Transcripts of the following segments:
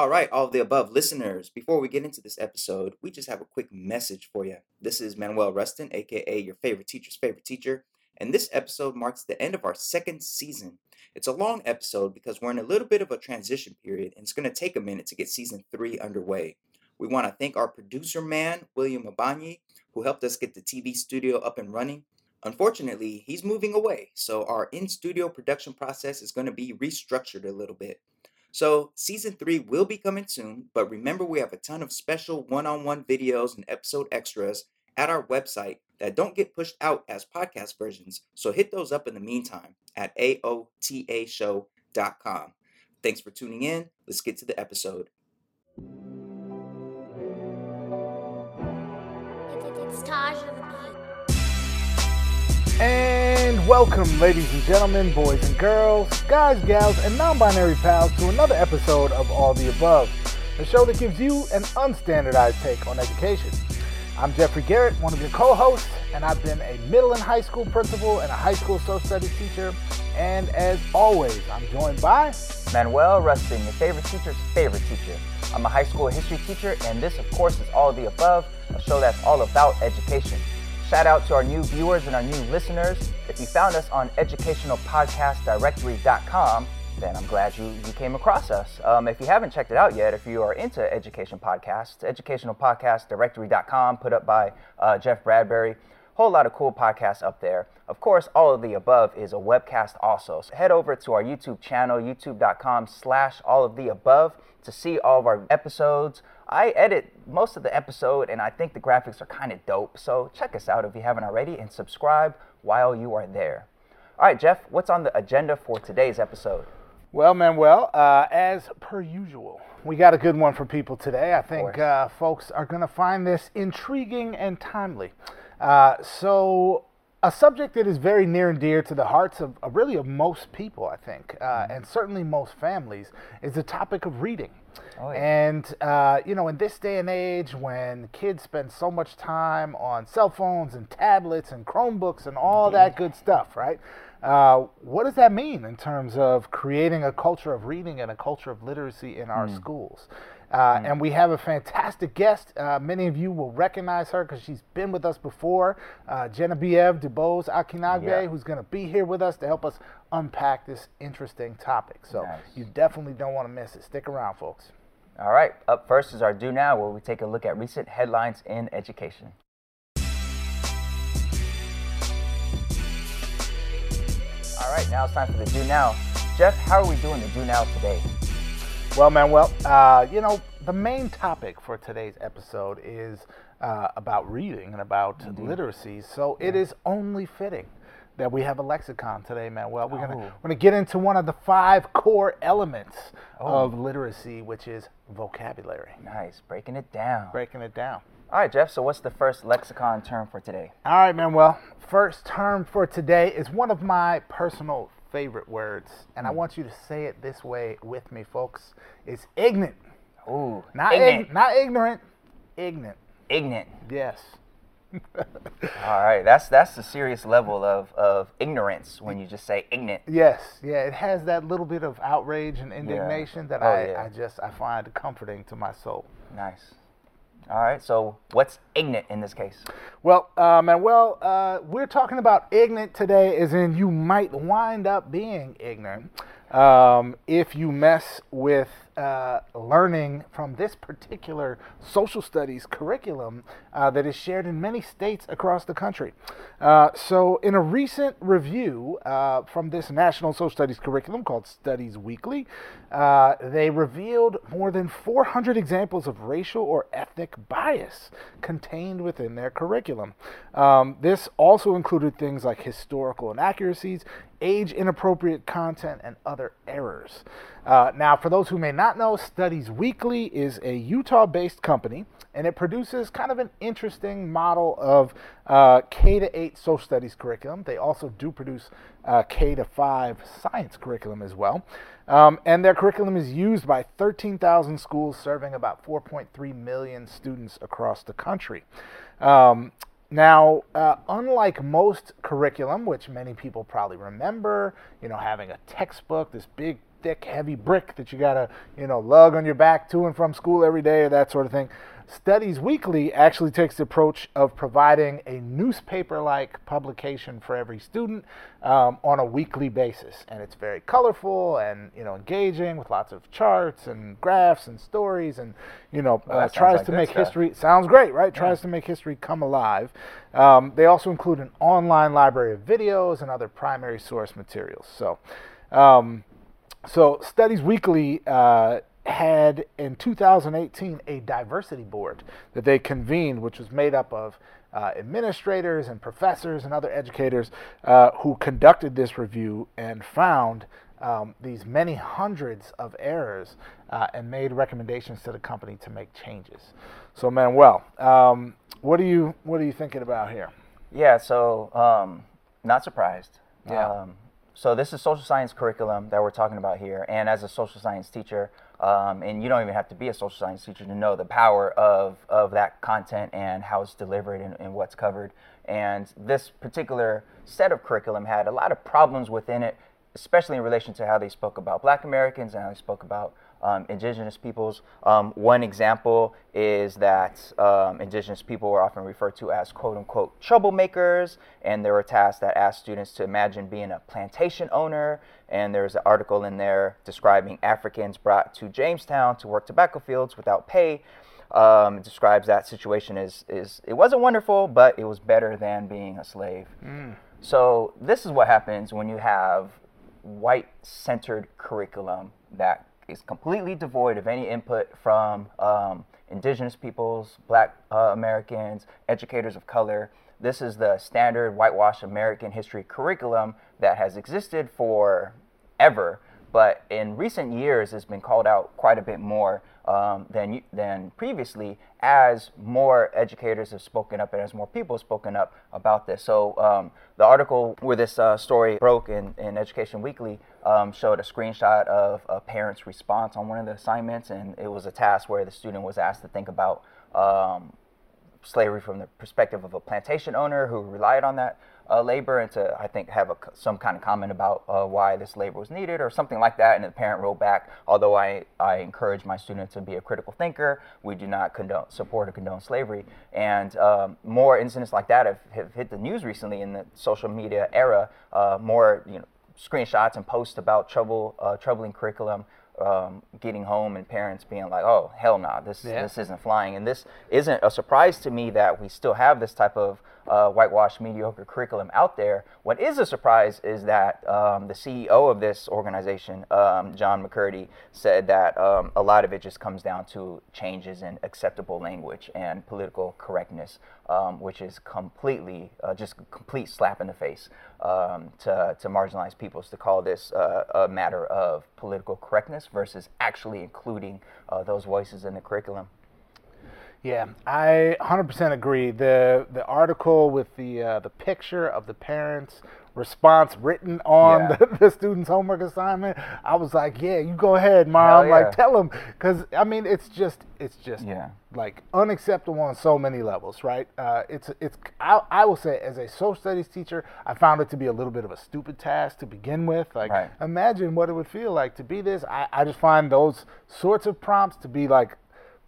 All right, all of the above listeners, before we get into this episode, we just have a quick message for you. This is Manuel Rustin, aka your favorite teacher's favorite teacher, and this episode marks the end of our second season. It's a long episode because we're in a little bit of a transition period and it's going to take a minute to get season three underway. We want to thank our producer man, William Abani, who helped us get the TV studio up and running. Unfortunately, he's moving away, so our in studio production process is going to be restructured a little bit. So, season three will be coming soon, but remember we have a ton of special one on one videos and episode extras at our website that don't get pushed out as podcast versions. So, hit those up in the meantime at AOTAShow.com. Thanks for tuning in. Let's get to the episode. It's Taj of the Beat. And welcome, ladies and gentlemen, boys and girls, guys, gals, and non binary pals, to another episode of All the Above, a show that gives you an unstandardized take on education. I'm Jeffrey Garrett, one of your co hosts, and I've been a middle and high school principal and a high school social studies teacher. And as always, I'm joined by Manuel Rustin, your favorite teacher's favorite teacher. I'm a high school history teacher, and this, of course, is All the Above, a show that's all about education. Shout out to our new viewers and our new listeners. If you found us on educationalpodcastdirectory.com, then I'm glad you, you came across us. Um, if you haven't checked it out yet, if you are into education podcasts, educationalpodcastdirectory.com, put up by uh, Jeff Bradbury. Whole lot of cool podcasts up there. Of course, all of the above is a webcast also. So head over to our YouTube channel, youtube.com slash all of the above to see all of our episodes. I edit most of the episode and I think the graphics are kind of dope. So check us out if you haven't already and subscribe while you are there. All right, Jeff, what's on the agenda for today's episode? Well, Manuel, uh, as per usual, we got a good one for people today. I think uh, folks are going to find this intriguing and timely. Uh, so, a subject that is very near and dear to the hearts of, of really of most people, I think, uh, Mm-hmm. and certainly most families, is the topic of reading. Oh, yeah. And uh, you know, in this day and age, when kids spend so much time on cell phones and tablets and Chromebooks and all that good stuff, right? Uh, what does that mean in terms of creating a culture of reading and a culture of literacy in our schools? Uh, And we have a fantastic guest. Uh, many of you will recognize her because she's been with us before. Uh, Genevieve DeBose Akinagbe, Yeah. who's going to be here with us to help us unpack this interesting topic. So Nice. you definitely don't want to miss it. Stick around, folks. All right, up first is our Do Now, where we take a look at recent headlines in education. All right, now it's time for the Do Now. Jeff, how are we doing the Do Now today? Well, Manuel, uh, you know, the main topic for today's episode is uh, about reading and about literacy. So it is only fitting that we have a lexicon today, Manuel. We're gonna Oh. we're gonna get into one of the five core elements Oh. of literacy, which is vocabulary. Nice, breaking it down. Breaking it down. All right, Jeff, so what's the first lexicon term for today? All right, Manuel. First term for today is one of my personal favorite words, and I hmm. want you to say it this way with me, folks. It's ignorant. Ooh, Not ignorant. ig- not ignorant. Ignorant. ignorant. Yes. All right, that's that's the serious level of, of ignorance when you just say ignorant. Yes, yeah, it has that little bit of outrage and indignation that Oh, I, yeah. I just I find comforting to my soul. Nice. All right, so what's ignorant in this case? Well, uh, Manuel, uh, we're talking about ignorant today, as in you might wind up being ignorant um, if you mess with uh, learning from this particular social studies curriculum uh, that is shared in many states across the country. Uh, so, in a recent review uh, from this national social studies curriculum called Studies Weekly, uh, they revealed more than 400 examples of racial or ethnic bias contained within their curriculum. Um, this also included things like historical inaccuracies, age inappropriate content, and other errors. Uh, now, for those who may not know, Studies Weekly is a Utah based company and it produces kind of an interesting model of uh, K to 8 social studies curriculum. They also do produce uh, K to 5 science curriculum as well. Um, and their curriculum is used by 13,000 schools serving about 4.3 million students across the country. Um, now, uh, unlike most curriculum, which many people probably remember, you know, having a textbook, this big thick, heavy brick that you gotta, you know, lug on your back to and from school every day or that sort of thing. Studies Weekly actually takes the approach of providing a newspaper like publication for every student um, on a weekly basis. And it's very colorful and you know engaging with lots of charts and graphs and stories and you know Well, uh, tries like to make stuff. history sounds great, right? Tries to make history come alive. Um, they also include an online library of videos and other primary source materials. So. Um, so Studies Weekly uh, had in 2018 a diversity board that they convened, which was made up of uh, administrators and professors and other educators uh, who conducted this review and found um, these many hundreds of errors uh, and made recommendations to the company to make changes. So Manuel, um, what are you what are you thinking about here? Yeah, so um, not surprised. Yeah. Um, so this is social science curriculum that we're talking about here, and as a social science teacher, um, and you don't even have to be a social science teacher to know the power of, of that content and how it's delivered and, and what's covered. And this particular set of curriculum had a lot of problems within it, especially in relation to how they spoke about Black Americans and how they spoke about um, indigenous peoples. Um, one example is that um, indigenous people were often referred to as quote unquote troublemakers, and there were tasks that asked students to imagine being a plantation owner. And there's an article in there describing Africans brought to Jamestown to work tobacco fields without pay. Um, it describes that situation as is it wasn't wonderful, but it was better than being a slave. So this is what happens when you have white-centered curriculum that is completely devoid of any input from um, indigenous peoples, black uh, Americans, educators of color. This is the standard whitewash American history curriculum that has existed for ever, but in recent years it's been called out quite a bit more um, than than previously as more educators have spoken up and as more people have spoken up about this. So um, the article where this uh, story broke in, in Education Weekly um, showed a screenshot of a parent's response on one of the assignments, and it was a task where the student was asked to think about um, slavery from the perspective of a plantation owner who relied on that uh, labor and to, I think, have a, some kind of comment about uh, why this labor was needed or something like that. And the parent wrote back, although I, I encourage my students to be a critical thinker, we do not condone, support or condone slavery. And um, more incidents like that have, have hit the news recently in the social media era. Uh, more, you know, screenshots and posts about trouble, uh, troubling curriculum um, getting home and parents being like, "Oh, hell no, nah, this Yeah. this isn't flying." And this isn't a surprise to me that we still have this type of uh, whitewash mediocre curriculum out there. What is a surprise is that um, the CEO of this organization, um, John McCurdy, said that um, a lot of it just comes down to changes in acceptable language and political correctness, um, which is completely uh, just complete slap in the face um, to, to marginalized peoples to call this uh, a matter of political correctness versus actually including uh, those voices in the curriculum. Yeah, I 100% agree. The the article with the uh, the picture of the parents' response written on Yeah. the, the student's homework assignment, I was like, yeah, you go ahead, mom. Hell Like, tell them, because I mean, it's just it's just Yeah. like unacceptable on so many levels, right? Uh, it's it's I, I will say as a social studies teacher, I found it to be a little bit of a stupid task to begin with. Like, Right. imagine what it would feel like to be this. I, I just find those sorts of prompts to be like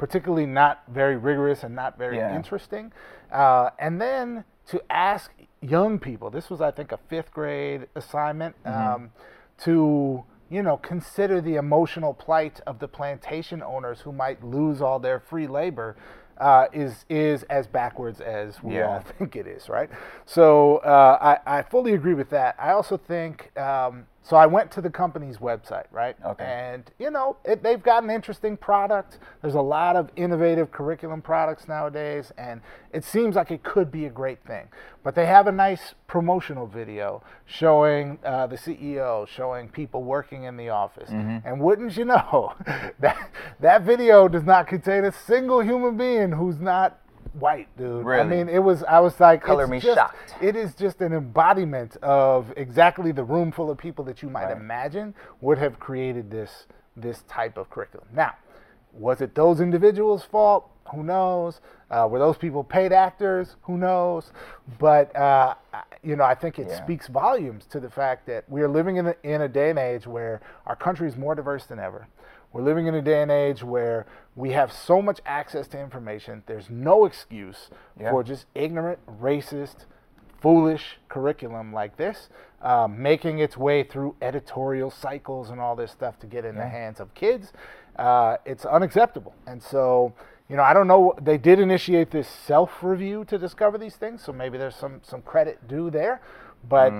particularly not very rigorous and not very Yeah. interesting. Uh, and then to ask young people, this was, I think, a fifth grade assignment, um, to you know consider the emotional plight of the plantation owners who might lose all their free labor. Uh, is is as backwards as we Yeah. all think it is, right? So uh, I, I fully agree with that. I also think um, so. I went to the company's website, right? Okay. And you know, it, they've got an interesting product. There's a lot of innovative curriculum products nowadays, and it seems like it could be a great thing. But they have a nice promotional video showing uh, the CEO, showing people working in the office. Mm-hmm. And wouldn't you know, that that video does not contain a single human being who's not white, dude. I mean, it was. I was like, Color me just- shocked. It is just an embodiment of exactly the room full of people that you might Right. imagine would have created this this type of curriculum. Now, was it those individuals' fault? Who knows? Uh, were those people paid actors? Who knows? But uh, you know, I think it Yeah. speaks volumes to the fact that we are living in a, in a day and age where our country is more diverse than ever. We're living in a day and age where we have so much access to information. There's no excuse Yeah. for just ignorant, racist, foolish curriculum like this, um, making its way through editorial cycles and all this stuff to get in the hands of kids. Uh, it's unacceptable. And so, you know, I don't know. They did initiate this self review to discover these things, so maybe there's some some credit due there. But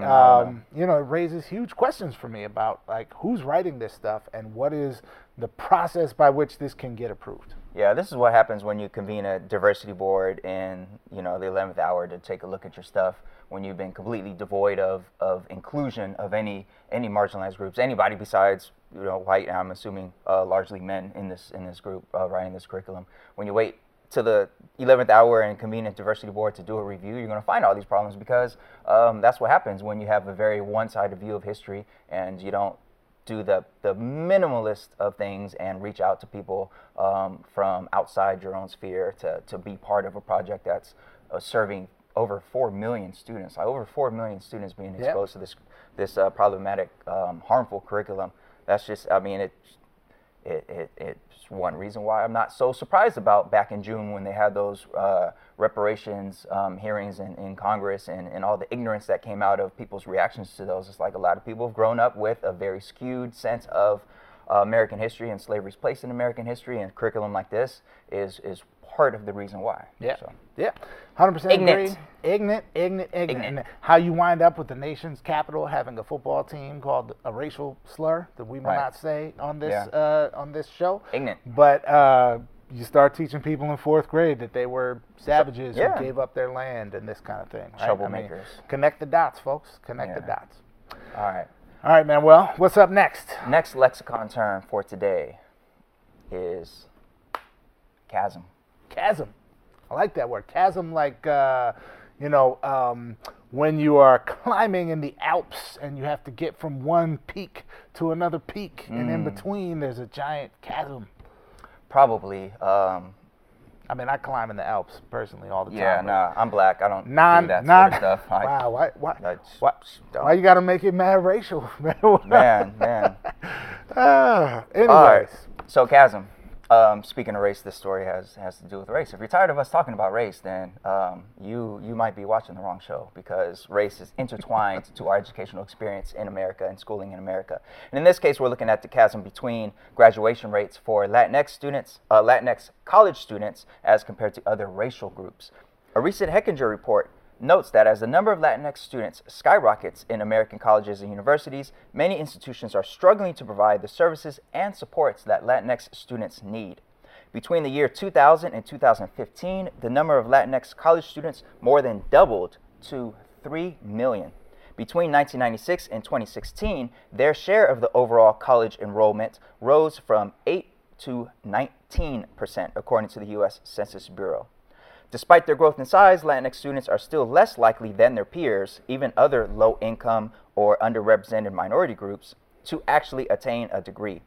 um, you know, it raises huge questions for me about like who's writing this stuff and what is the process by which this can get approved. Yeah, this is what happens when you convene a diversity board in you know the eleventh hour to take a look at your stuff when you've been completely devoid of, of inclusion of any any marginalized groups, anybody besides you know white. I'm assuming uh, largely men in this in this group uh, writing this curriculum. When you wait to the 11th hour and convene a diversity board to do a review, you're going to find all these problems because um, that's what happens when you have a very one-sided view of history and you don't do the, the minimalist of things and reach out to people um, from outside your own sphere to, to be part of a project that's uh, serving over 4 million students, over 4 million students being exposed to this, this uh, problematic, um, harmful curriculum. That's just, I mean, it, it, it, it's one reason why I'm not so surprised about back in June when they had those uh, reparations um, hearings in, in Congress and, and all the ignorance that came out of people's reactions to those. It's like a lot of people have grown up with a very skewed sense of uh, American history and slavery's place in American history, and curriculum like this is is part of the reason why. Yeah. So, Yeah. 100% Ignorant. agree. Ignorant, ignorant, ignorant. Ignorant. And how you wind up with the nation's capital having a football team called a racial slur that we will Right. not say on this Yeah. uh, on this show. Ignorant. But uh, you start teaching people in fourth grade that they were savages yeah. who gave up their land and this kind of thing. Right? I mean, Troublemakers. connect the dots, folks. Connect the dots. all right. All right, man. Well, what's up next? Next lexicon term for today is chasm. Chasm. I like that word. Chasm, like, uh, you know, um, when you are climbing in the Alps and you have to get from one peak to another peak, and Mm. in between there's a giant chasm. Probably. Um, I mean, I climb in the Alps personally all the yeah, time. but nah, I'm black. I don't Non, do that non, sort of stuff. I- wow, why, why, I why, why you gotta make it mad racial, man? man. Ah, anyways, All right. So chasm. Um, speaking of race, this story has has to do with race. If you're tired of us talking about race, then um, you you might be watching the wrong show because race is intertwined to our educational experience in America and schooling in America. And in this case, we're looking at the chasm between graduation rates for Latinx students, uh, Latinx college students, as compared to other racial groups. A recent Hechinger report notes that as the number of Latinx students skyrockets in American colleges and universities, many institutions are struggling to provide the services and supports that Latinx students need. Between the year 2000 and 2015, the number of Latinx college students more than doubled to 3 million. Between 1996 and 2016, their share of the overall college enrollment rose from 8 to 19 percent, according to the U.S. Census Bureau. Despite their growth in size, Latinx students are still less likely than their peers, even other low income or underrepresented minority groups, to actually attain a degree.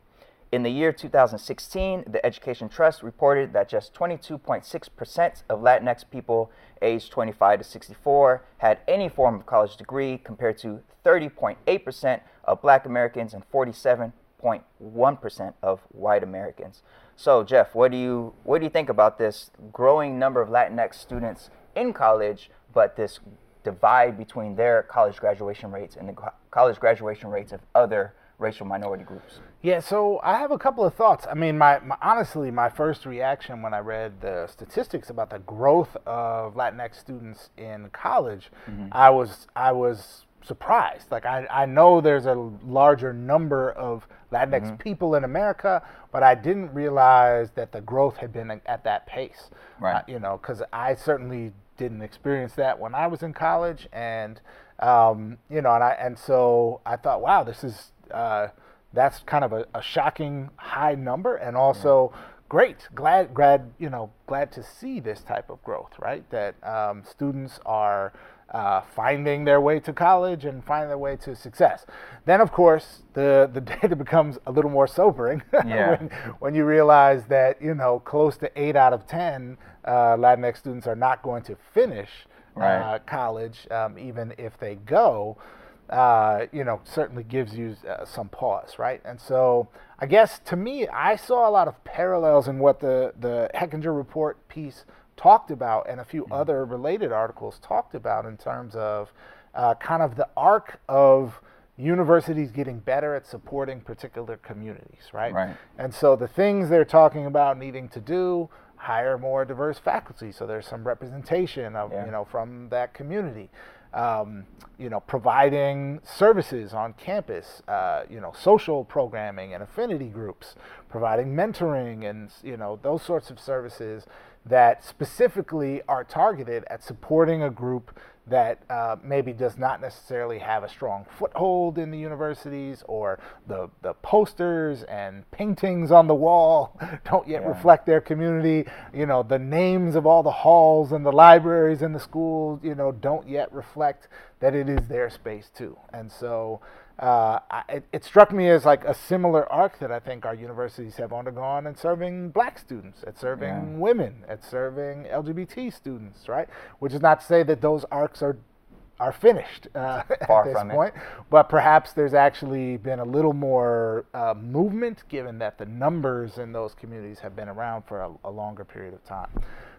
In the year 2016, the Education Trust reported that just 22.6% of Latinx people aged 25 to 64 had any form of college degree, compared to 30.8% of Black Americans and 47.1% of white Americans. So, Jeff, what do you what do you think about this growing number of Latinx students in college, but this divide between their college graduation rates and the co- college graduation rates of other racial minority groups? Yeah, so I have a couple of thoughts. I mean, my, my honestly, my first reaction when I read the statistics about the growth of Latinx students in college, mm-hmm. I was I was surprised. Like I, I know there's a larger number of Latinx people in America, but I didn't realize that the growth had been at that pace. Right. Uh, you know, because I certainly didn't experience that when I was in college, and um, you know, and I and so I thought, wow, this is uh, that's kind of a, a shocking high number, and also great. Glad, glad, you know, glad to see this type of growth, right? That um, students are uh, finding their way to college and finding their way to success. Then, of course, the the data becomes a little more sobering Yeah. when, when you realize that you know close to eight out of ten uh, Latinx students are not going to finish Right. uh, college, um, even if they go. Uh, you know, certainly gives you uh, some pause, right? And so, I guess to me, I saw a lot of parallels in what the the Hechinger report piece talked about, and a few other related articles talked about in terms of uh, kind of the arc of universities getting better at supporting particular communities, right? Right. And so the things they're talking about needing to do, hire more diverse faculty, so there's some representation of Yeah. you know from that community. Um, you know, providing services on campus, uh, you know, social programming and affinity groups, providing mentoring and you know those sorts of services that specifically are targeted at supporting a group that uh, maybe does not necessarily have a strong foothold in the universities or the, the posters and paintings on the wall don't yet Yeah. reflect their community. You know, the names of all the halls and the libraries and the schools, you know, don't yet reflect that it is their space too. And so uh, I, it, it struck me as like a similar arc that I think our universities have undergone in serving black students, at serving Yeah. women, at serving LGBT students, right? Which is not to say that those arcs are are finished uh, at this from it. point, but perhaps there's actually been a little more uh, movement, given that the numbers in those communities have been around for a, a longer period of time.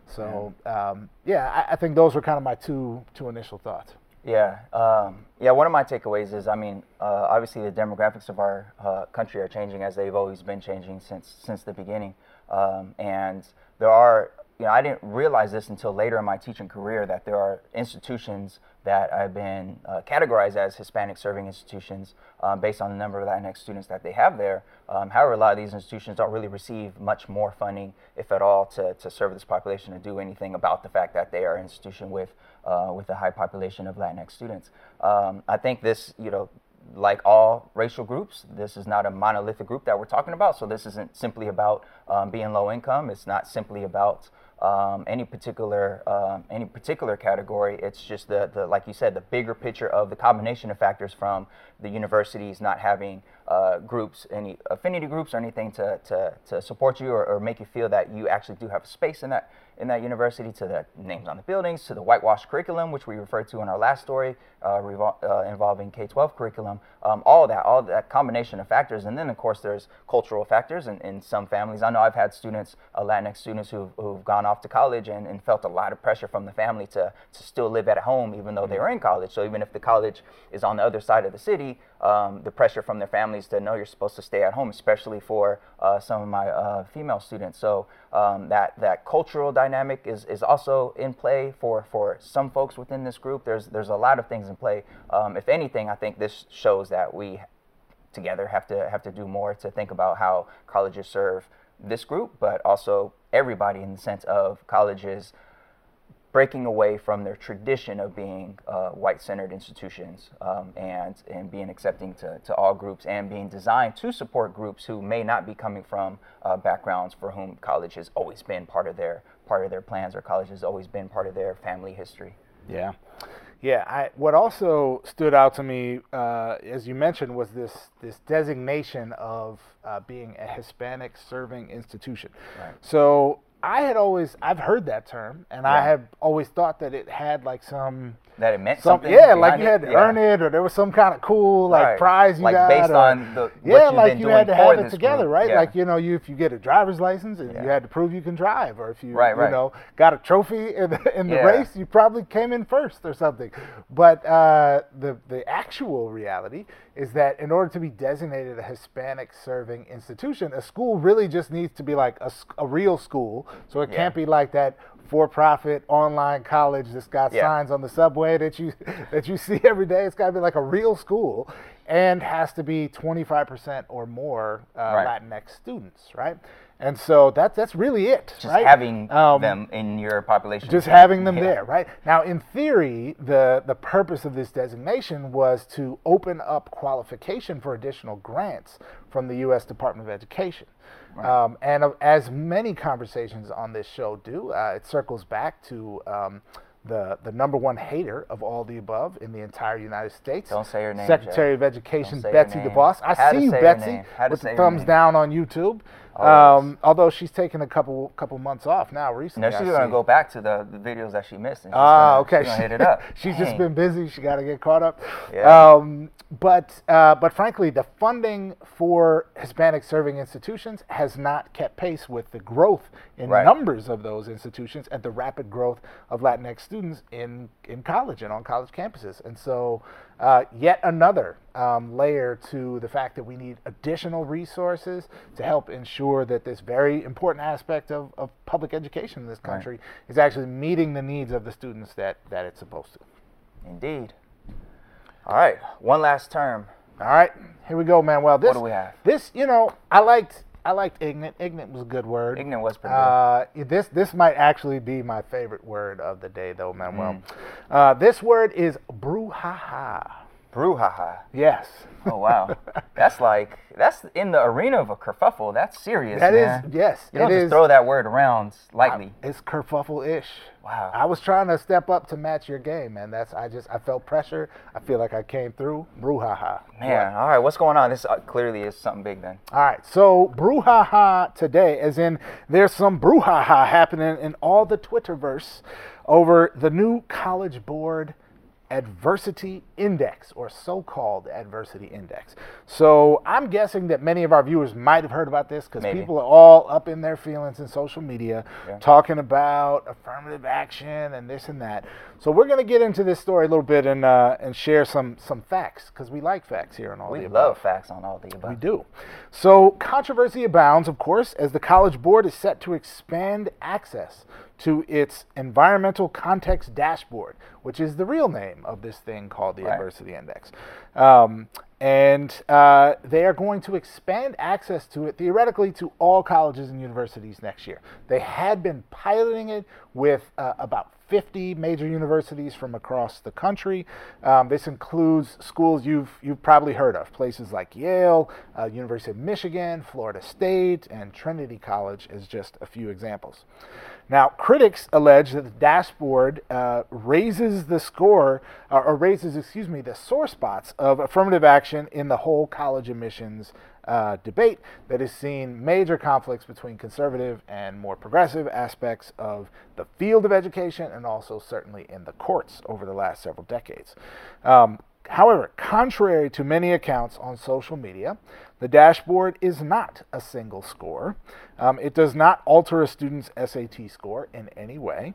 So um, yeah, I, I think those were kind of my two two initial thoughts. Yeah, um, yeah. One of my takeaways is, I mean, uh, obviously the demographics of our uh, country are changing as they've always been changing since since the beginning, um, and there are. You know, I didn't realize this until later in my teaching career that there are institutions that have been uh, categorized as Hispanic serving institutions um, based on the number of Latinx students that they have there. Um, however, a lot of these institutions don't really receive much more funding, if at all, to, to serve this population or do anything about the fact that they are an institution with uh, with a high population of Latinx students. Um, I think this, you know, like all racial groups, this is not a monolithic group that we're talking about. So this isn't simply about um, being low income. It's not simply about um, any particular um, any particular category. It's just the, the like you said, the bigger picture of the combination of factors from the universities not having uh, groups, any affinity groups or anything to, to, to support you or, or make you feel that you actually do have a space in that in that university, to the names on the buildings, to the whitewashed curriculum, which we referred to in our last story uh, revol- uh, involving K-12 curriculum. Um, all that, all that combination of factors, and then of course there's cultural factors in, in some families. I know I've had students, uh, Latinx students, who've, who've gone off to college and, and felt a lot of pressure from the family to, to still live at home, even though they were in college. So even if the college is on the other side of the city, um, the pressure from their families to know you're supposed to stay at home, especially for uh, some of my uh, female students. So um, that that cultural dynamic is, is also in play for, for some folks within this group. There's there's a lot of things in play. Um, if anything, I think this shows that we together have to have to do more to think about how colleges serve this group, but also everybody in the sense of colleges breaking away from their tradition of being uh, white-centered institutions um, and and being accepting to, to all groups and being designed to support groups who may not be coming from uh, backgrounds for whom college has always been part of their part of their plans or college has always been part of their family history. Yeah. Yeah, I, what also stood out to me, uh, as you mentioned, was this this designation of uh, being a Hispanic serving institution. Right. So I had always I've heard that term, and I have always thought that it had like some That it meant some something. yeah, like you had it? to Yeah. earn it, or there was some kind of cool like Right. prize you Like got, based or- on the- what yeah, like you had to have it together, group. right? Yeah. Like you know, you if you get a driver's license and you had to prove you can drive, or if you Right, you know got a trophy in the, in the Yeah. race, you probably came in first or something. But uh, the the actual reality is that in order to be designated a Hispanic serving institution, a school really just needs to be like a, a real school. So it Yeah. can't be like that for-profit online college that's got Yeah. signs on the subway that you that you see every day. It's got to be like a real school, and has to be 25% or more uh, Right. Latinx students, right? And so that, that's really it, Just right? having Um, them in your population. just having them Yeah. there, right? Now, in theory, the the purpose of this designation was to open up qualification for additional grants from the U.S. Department of Education. Um, and of- as many conversations on this show do, uh, it circles back to um, the the number one hater of all the above in the entire United States. Don't say her name, Secretary Jeff. of Education Don't say her Betsy. DeVos. I to see you, Betsy, name. Had to with the thumbs name. down on YouTube. Um, although she's taken a couple couple months off now recently. No, she's gonna see. go back to the, the videos that she missed. And she's Ah, gonna, okay. She's gonna hit it up. She's just been busy. She got to get caught up. Yeah. Um, but uh, but frankly, the funding for Hispanic serving institutions has not kept pace with the growth in Right. numbers of those institutions and the rapid growth of Latinx students in in college and on college campuses. And so, uh, yet another um, layer to the fact that we need additional resources to help ensure that this very important aspect of, of public education in this country is actually meeting the needs of the students that, that it's supposed to. Indeed. All right, one last term. All right, here we go, Manuel. This, do we have? This, you know, I liked I liked ignorant. Ignorant was a good word. Ignorant was pretty good. Uh, this this might actually be my favorite word of the day, though, Manuel. Mm. Uh, this word is brouhaha. Brouhaha. Yes. Oh wow, that's like that's in the arena of a kerfuffle. That's serious, That is man. yes. You don't it just is- throw that word around lightly. It's kerfuffle-ish. Wow. I was trying to step up to match your game, man. That's I just I felt pressure. I feel like I came through. Brouhaha. Man, all right, what's going on? This uh, clearly is something big then. All right, so brouhaha today, as in there's some brouhaha happening in all the Twitterverse over the new College Board Adversity Index, or so called Adversity Index. So I'm guessing that many of our viewers might have heard about this because people are all up in their feelings in social media Yeah. talking about affirmative action and this and that. So we're going to get into this story a little bit and, uh, and share some, some facts because we like facts here and all We the above. love facts on all the above. We do. So, controversy abounds, of course, as the College Board is set to expand access to its environmental context dashboard, which is the real name of this thing called the Right. Adversity Index. Um, and uh, they are going to expand access to it theoretically to all colleges and universities next year. They had been piloting it with uh, about 50 major universities from across the country. Um, this includes schools you've you've probably heard of, places like Yale, uh, University of Michigan, Florida State, and Trinity College, as just a few examples. Now, critics allege that the dashboard uh, raises the score, uh, or raises, excuse me, the sore spots of affirmative action in the whole college admissions uh, debate that has seen major conflicts between conservative and more progressive aspects of the field of education and also certainly in the courts over the last several decades. Um, However, contrary to many accounts on social media, the dashboard is not a single score. Um, it does not alter a student's SAT score in any way.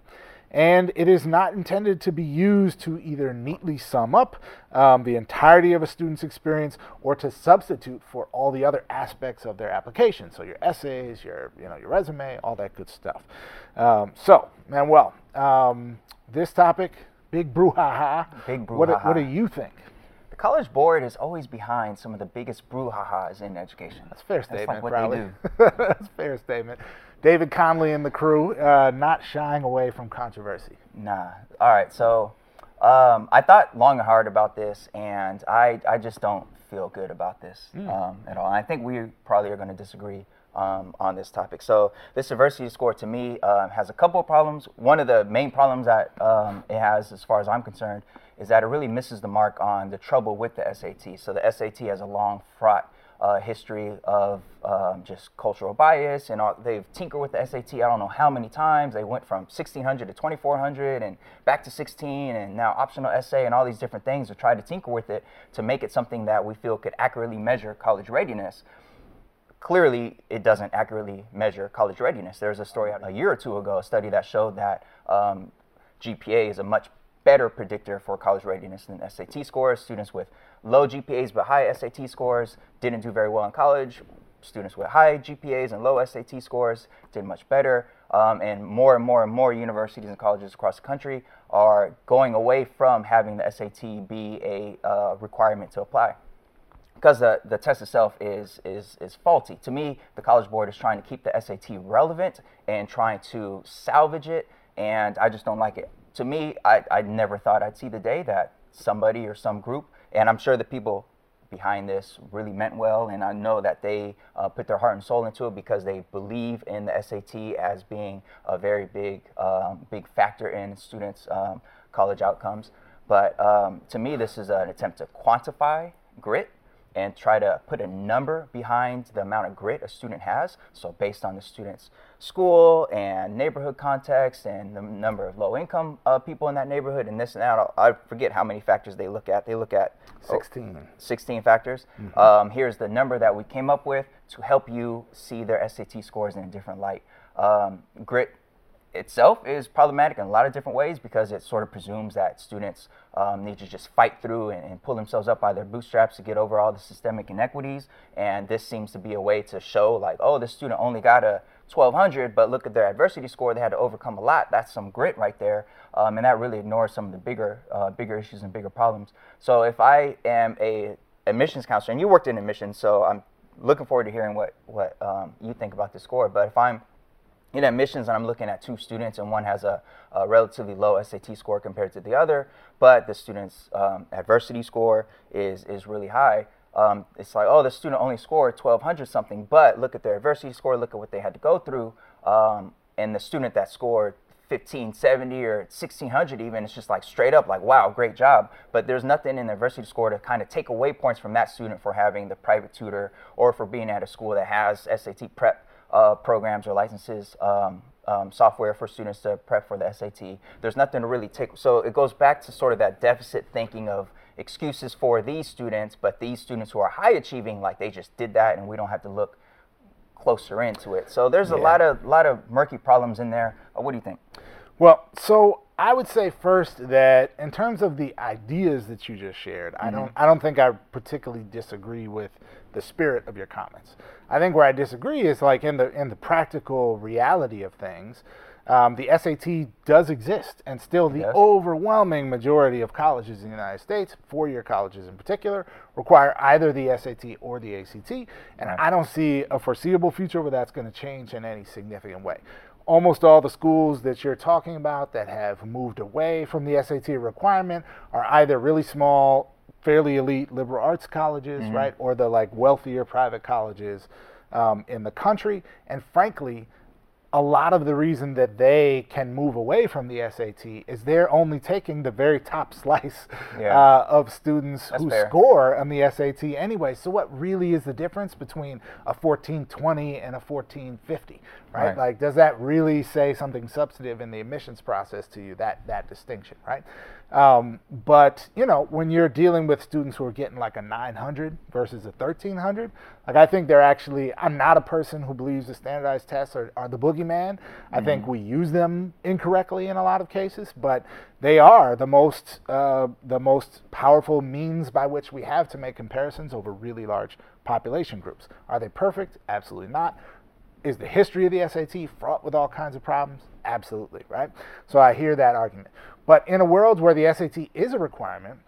And it is not intended to be used to either neatly sum up um, the entirety of a student's experience or to substitute for all the other aspects of their application. So your essays, your you know your resume, all that good stuff. Um, so, Manuel, um, this topic, big brouhaha. Big What, what do you think? The College Board is always behind some of the biggest brouhahas in education. That's a fair That's statement, like what probably. they do. That's a fair statement. David Coleman and the crew uh, not shying away from controversy. Nah. All right. So um, I thought long and hard about this, and I, I just don't feel good about this um, at all. And I think we probably are going to disagree um, on this topic. So this diversity score to me um, has a couple of problems. One of the main problems that um, it has, as far as I'm concerned, is that it really misses the mark on the trouble with the SAT. So the SAT has a long, fraught uh, history of um, just cultural bias, and all, they've tinkered with the SAT. I don't know how many times they went from 1600 to 2400, and back to 16, and now optional essay, and all these different things to try to tinker with it to make it something that we feel could accurately measure college readiness. Clearly, it doesn't accurately measure college readiness. There was a story out a year or two ago, a study that showed that um, GPA is a much better predictor for college readiness than SAT scores. Students with low GPAs but high SAT scores didn't do very well in college. Students with high GPAs and low SAT scores did much better. Um, and more and more and more universities and colleges across the country are going away from having the SAT be a uh, requirement to apply. Because the, the test itself is, is, is faulty. To me, the College Board is trying to keep the SAT relevant and trying to salvage it, and I just don't like it. To me, I, I never thought I'd see the day that somebody or some group, and I'm sure the people behind this really meant well, and I know that they uh, put their heart and soul into it because they believe in the SAT as being a very big, um, big factor in students' um, college outcomes. But um, to me, this is an attempt to quantify grit and try to put a number behind the amount of grit a student has. So, based on the student's school and neighborhood context and the number of low income uh, people in that neighborhood and this and that, I forget how many factors they look at. They look at oh, 16. 16 factors. Mm-hmm. Um, here's the number that we came up with to help you see their SAT scores in a different light. Um, grit itself is problematic in a lot of different ways because it sort of presumes that students um, need to just fight through and, and, pull themselves up by their bootstraps to get over all the systemic inequities. And this seems to be a way to show, like, oh, this student only got a 1200, but look at their adversity score. They had to overcome a lot. That's some grit right there. Um, and that really ignores some of the bigger, uh, bigger issues and bigger problems. So if I am a admissions counselor, and you worked in admissions, so I'm looking forward to hearing what, what um, you think about this score. But if I'm in admissions and I'm looking at two students and one has a, a, relatively low SAT score compared to the other, but the student's um, adversity score is, is really high. Um, it's like, oh, the student only scored 1200 something, but look at their adversity score, look at what they had to go through. Um, and the student that scored 1570 or 1600 even, it's just like straight up like, wow, great job. But there's nothing in the adversity score to kind of take away points from that student for having the private tutor or for being at a school that has SAT prep uh, programs or licenses, um, um, software for students to prep for the SAT. There's nothing to really take. So it goes back to sort of that deficit thinking of excuses for these students, but these students who are high achieving, like they just did that, and we don't have to look closer into it. So there's a lot of lot of murky problems in there. Uh, what do you think? Well, so I would say first that in terms of the ideas that you just shared, mm-hmm. I don't I don't think I particularly disagree with the spirit of your comments. I think where I disagree is like in the in the practical reality of things. Um, the SAT does exist, and still the yes. overwhelming majority of colleges in the United States, four-year colleges in particular, require either the SAT or the ACT, and right. I don't see a foreseeable future where that's going to change in any significant way almost all the schools that you're talking about that have moved away from the SAT requirement are either really small, fairly elite liberal arts colleges, mm-hmm. right, or the like wealthier private colleges um, in the country. And frankly, a lot of the reason that they can move away from the SAT is they're only taking the very top slice yeah. uh, of students That's who fair. score on the SAT anyway. So what really is the difference between a 1420 and a 1450, right? right? Like, does that really say something substantive in the admissions process to you? That that distinction, right? Um, but you know, when you're dealing with students who are getting like a 900 versus a 1300, like I think they're actually. I'm not a person who believes the standardized tests are, are the boogeyman. Mm-hmm. I think we use them incorrectly in a lot of cases, but they are the most uh, the most powerful means by which we have to make comparisons over really large population groups. Are they perfect? Absolutely not. Is the history of the SAT fraught with all kinds of problems? Absolutely, right? So I hear that argument. But in a world where the SAT is a requirement,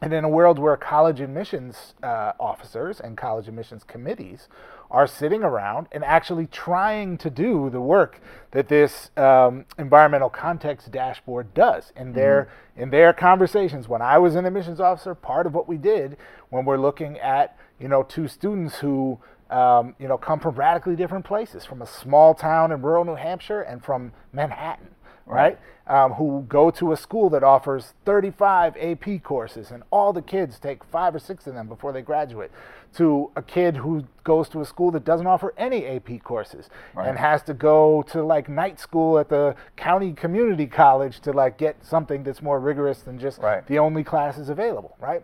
and in a world where college admissions uh, officers and college admissions committees are sitting around and actually trying to do the work that this um, environmental context dashboard does in their mm-hmm. in their conversations. When I was an admissions officer, part of what we did when we're looking at you know two students who um, you know come from radically different places, from a small town in rural New Hampshire and from Manhattan right? Um, who go to a school that offers 35 AP courses and all the kids take five or six of them before they graduate, to a kid who goes to a school that doesn't offer any AP courses right. and has to go to like night school at the county community college to like get something that's more rigorous than just right. the only classes available, right?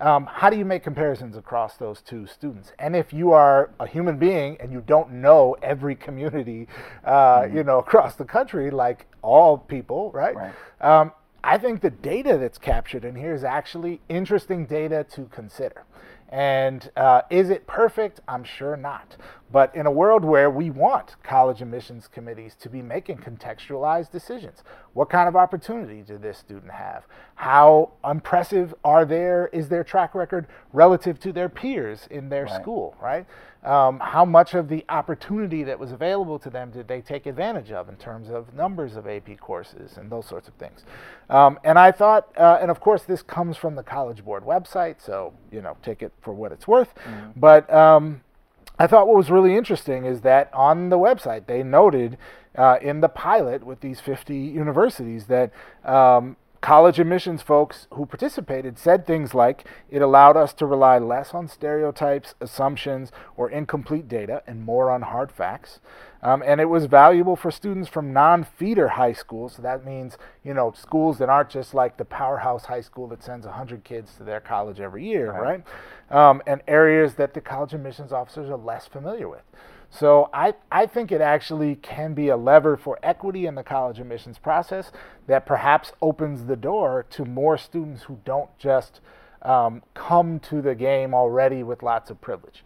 Um, how do you make comparisons across those two students? And if you are a human being and you don't know every community, uh, mm-hmm. you know, across the country, like all people, right? right. Um, I think the data that's captured in here is actually interesting data to consider. And uh, is it perfect? I'm sure not. But in a world where we want college admissions committees to be making contextualized decisions, what kind of opportunity did this student have? How impressive are their is their track record relative to their peers in their Right. school, right? Um, how much of the opportunity that was available to them did they take advantage of in terms of numbers of AP courses and those sorts of things? Um, and I thought, uh, and of course, this comes from the College Board website, so you know, take it for what it's worth. But um, I thought what was really interesting is that on the website they noted uh, in the pilot with these 50 universities that um, college admissions folks who participated said things like it allowed us to rely less on stereotypes, assumptions, or incomplete data and more on hard facts. Um, and it was valuable for students from non-feeder high schools. So that means, you know, schools that aren't just like the powerhouse high school that sends 100 kids to their college every year, right? Um, and areas that the college admissions officers are less familiar with. So I, I think it actually can be a lever for equity in the college admissions process that perhaps opens the door to more students who don't just um, come to the game already with lots of privilege.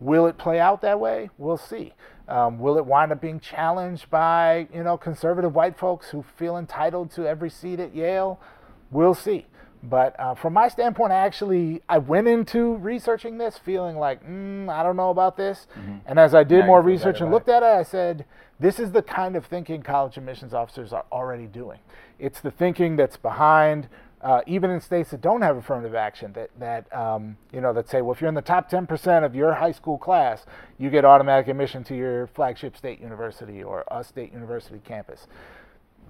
Will it play out that way? We'll see. Um, will it wind up being challenged by you know conservative white folks who feel entitled to every seat at Yale? We'll see. But uh, from my standpoint, I actually I went into researching this feeling like mm, I don't know about this, and as I did Now more research and looked at it, I said this is the kind of thinking college admissions officers are already doing. It's the thinking that's behind uh, even in states that don't have affirmative action, that that um, you know that say, well, if you're in the top 10% of your high school class, you get automatic admission to your flagship state university or a state university campus.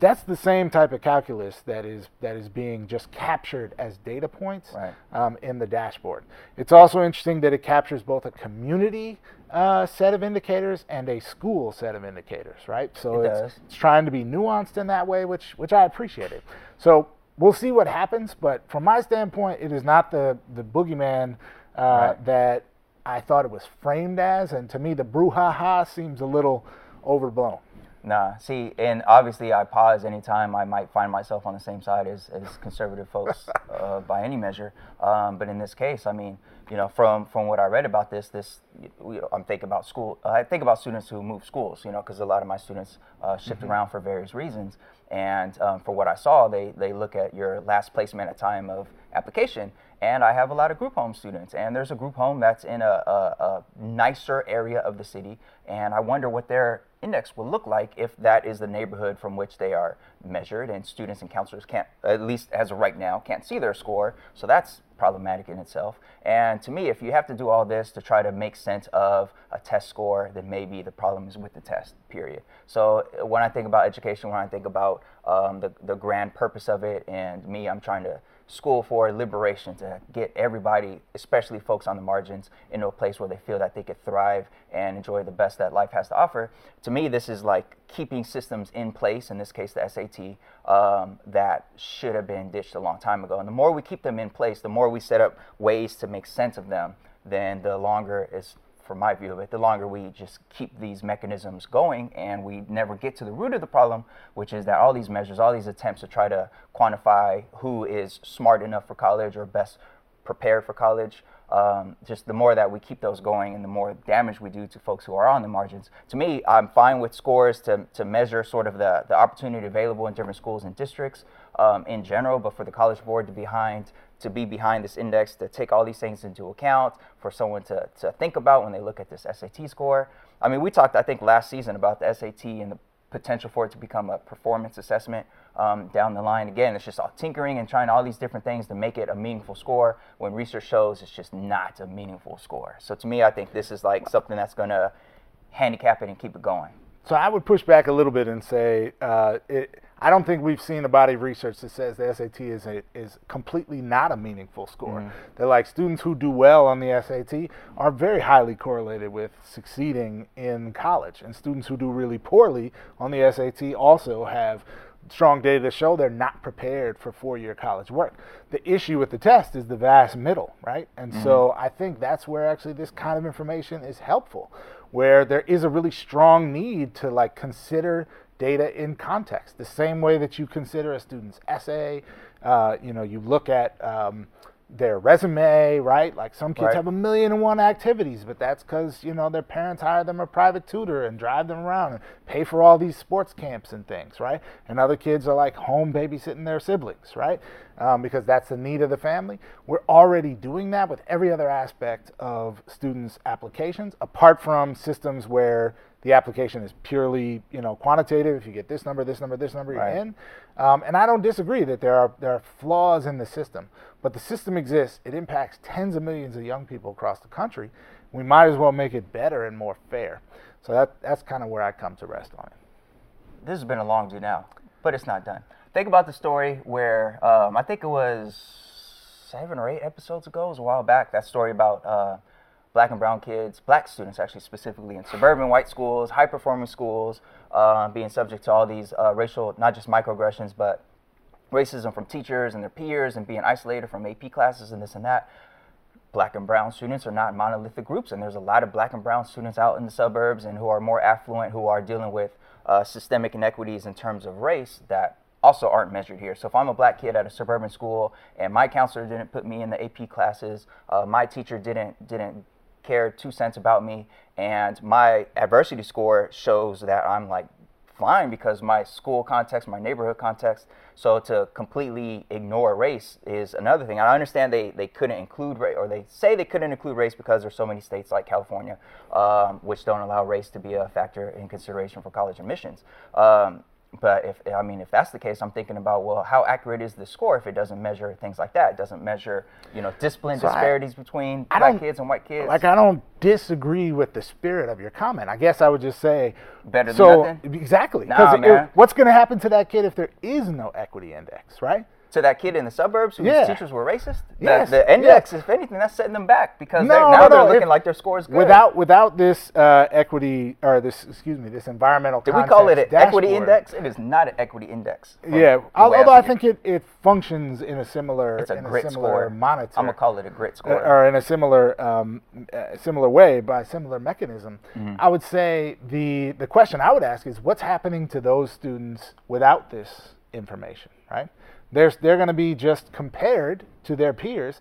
That's the same type of calculus that is that is being just captured as data points Right. um, in the dashboard. It's also interesting that it captures both a community uh, set of indicators and a school set of indicators, right? So It it's, it's trying to be nuanced in that way, which which I appreciate it. So we'll see what happens, but from my standpoint, it is not the the boogeyman uh, Right. that I thought it was framed as, and to me, the brouhaha seems a little overblown. Nah, see, and obviously I pause anytime I might find myself on the same side as, as conservative folks uh, by any measure. Um, but in this case, I mean, you know, from from what I read about this, this you know, I'm thinking about school. I think about students who move schools, you know, because a lot of my students uh, shift around for various reasons. And um, for what I saw, they they look at your last placement at time of application. And I have a lot of group home students, and there's a group home that's in a, a, a nicer area of the city, and I wonder what their index will look like if that is the neighborhood from which they are measured, and students and counselors can't, at least as of right now, can't see their score. So that's problematic in itself. And to me, if you have to do all this to try to make sense of a test score, then maybe the problem is with the test, period. So when I think about education, when I think about um, the, the grand purpose of it, and me, I'm trying to school for liberation to get everybody, especially folks on the margins, into a place where they feel that they could thrive and enjoy the best that life has to offer. To me, this is like keeping systems in place, in this case, the SAT, um, that should have been ditched a long time ago. And the more we keep them in place, the more we set up ways to make sense of them, then the longer is from my view of it, the longer we just keep these mechanisms going and we never get to the root of the problem, which is that all these measures, all these attempts to try to quantify who is smart enough for college or best prepared for college, um, just the more that we keep those going and the more damage we do to folks who are on the margins. To me, I'm fine with scores to, to measure sort of the, the opportunity available in different schools and districts um, in general, but for the College Board to be behind to be behind this index to take all these things into account for someone to, to think about when they look at this SAT score. I mean, we talked, I think, last season about the SAT and the potential for it to become a performance assessment um, down the line. Again, it's just all tinkering and trying all these different things to make it a meaningful score when research shows it's just not a meaningful score. So to me, I think this is like something that's going to handicap it and keep it going. So I would push back a little bit and say uh, it, I don't think we've seen a body of research that says the SAT is a, is completely not a meaningful score. That like students who do well on the SAT are very highly correlated with succeeding in college, and students who do really poorly on the SAT also have strong data to show they're not prepared for four-year college work. The issue with the test is the vast middle, right? And mm-hmm. so I think that's where actually this kind of information is helpful, where there is a really strong need to like consider data in context, the same way that you consider a student's essay. Uh, you know, you look at um, their resume, right? Like some kids right. have a million and one activities, but that's because you know their parents hire them a private tutor and drive them around and pay for all these sports camps and things, right? And other kids are like home babysitting their siblings, right? Um, because that's the need of the family. We're already doing that with every other aspect of students' applications, apart from systems where the application is purely, you know, quantitative. If you get this number, this number, this number, right. you're in. Um, and I don't disagree that there are there are flaws in the system, but the system exists. It impacts tens of millions of young people across the country. We might as well make it better and more fair. So that that's kind of where I come to rest on it. This has been a long do now, but it's not done. Think about the story where um, I think it was seven or eight episodes ago, it was a while back. That story about. Uh, black and brown kids, black students actually specifically in suburban white schools, high performing schools, uh, being subject to all these uh, racial, not just microaggressions, but racism from teachers and their peers and being isolated from AP classes and this and that. Black and brown students are not monolithic groups, and there's a lot of black and brown students out in the suburbs and who are more affluent, who are dealing with uh, systemic inequities in terms of race that also aren't measured here. So if I'm a black kid at a suburban school and my counselor didn't put me in the AP classes, uh, my teacher didn't didn't care two cents about me, and my adversity score shows that I'm like fine because my school context, my neighborhood context. So to completely ignore race is another thing. I understand they, they couldn't include race, or they say they couldn't include race because there's so many states like California, um, which don't allow race to be a factor in consideration for college admissions. Um, but if I mean if that's the case, I'm thinking about well, how accurate is the score if it doesn't measure things like that? It doesn't measure you know discipline so disparities I, between I black kids and white kids. Like I don't disagree with the spirit of your comment. I guess I would just say better than so, nothing. Exactly. Nah, man. It, what's going to happen to that kid if there is no equity index, right? To that kid in the suburbs whose yeah. teachers were racist? Yes. The, the index, if anything, that's setting them back because no, now no, they're looking if, like their score is good. Without without this uh, equity or this excuse me this environmental. Did we call it an dashboard. equity index? It is not an equity index. Yeah, although I, I think it, it functions in a similar it's a in grit a similar score. monitor. I'm gonna call it a grit score, or in a similar um, uh, similar way by a similar mechanism. Mm-hmm. I would say the the question I would ask is what's happening to those students without this information, right? They're, they're going to be just compared to their peers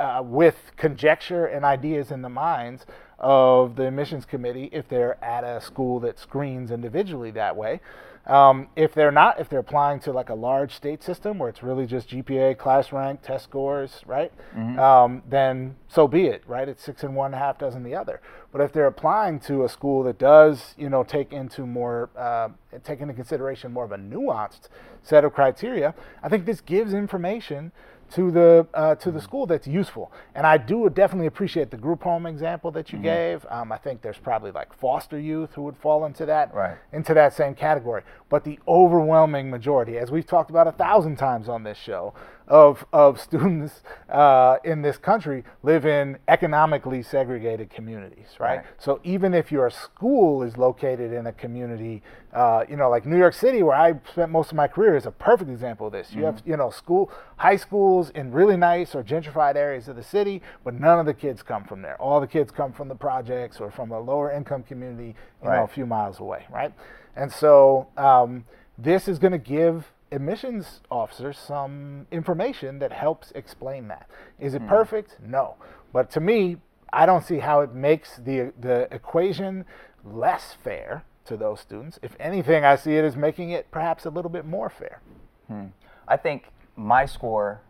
uh, with conjecture and ideas in the minds of the admissions committee if they're at a school that screens individually that way. Um, if they're not, if they're applying to like a large state system where it's really just GPA, class rank, test scores, right? Mm-hmm. Um, then so be it, right? It's six and one, half dozen the other. But if they're applying to a school that does, you know, take into more, uh, take into consideration more of a nuanced set of criteria, I think this gives information to the uh, to the school that's useful. And I do definitely appreciate the group home example that you mm-hmm. gave. Um, I think there's probably like foster youth who would fall into that right. into that same category. But the overwhelming majority, as we've talked about a thousand times on this show, of, of students uh, in this country live in economically segregated communities, right? right? So even if your school is located in a community, uh, you know, like New York City, where I spent most of my career, is a perfect example of this. You mm-hmm. have, you know, school, high schools in really nice or gentrified areas of the city, but none of the kids come from there. All the kids come from the projects or from a lower income community, you right. know, a few miles away, right? And so um, this is going to give admissions officer some information that helps explain that. Is it mm. perfect? No. But to me, I don't see how it makes the the equation less fair to those students. If anything, I see it as making it perhaps a little bit more fair. Hmm. I think my score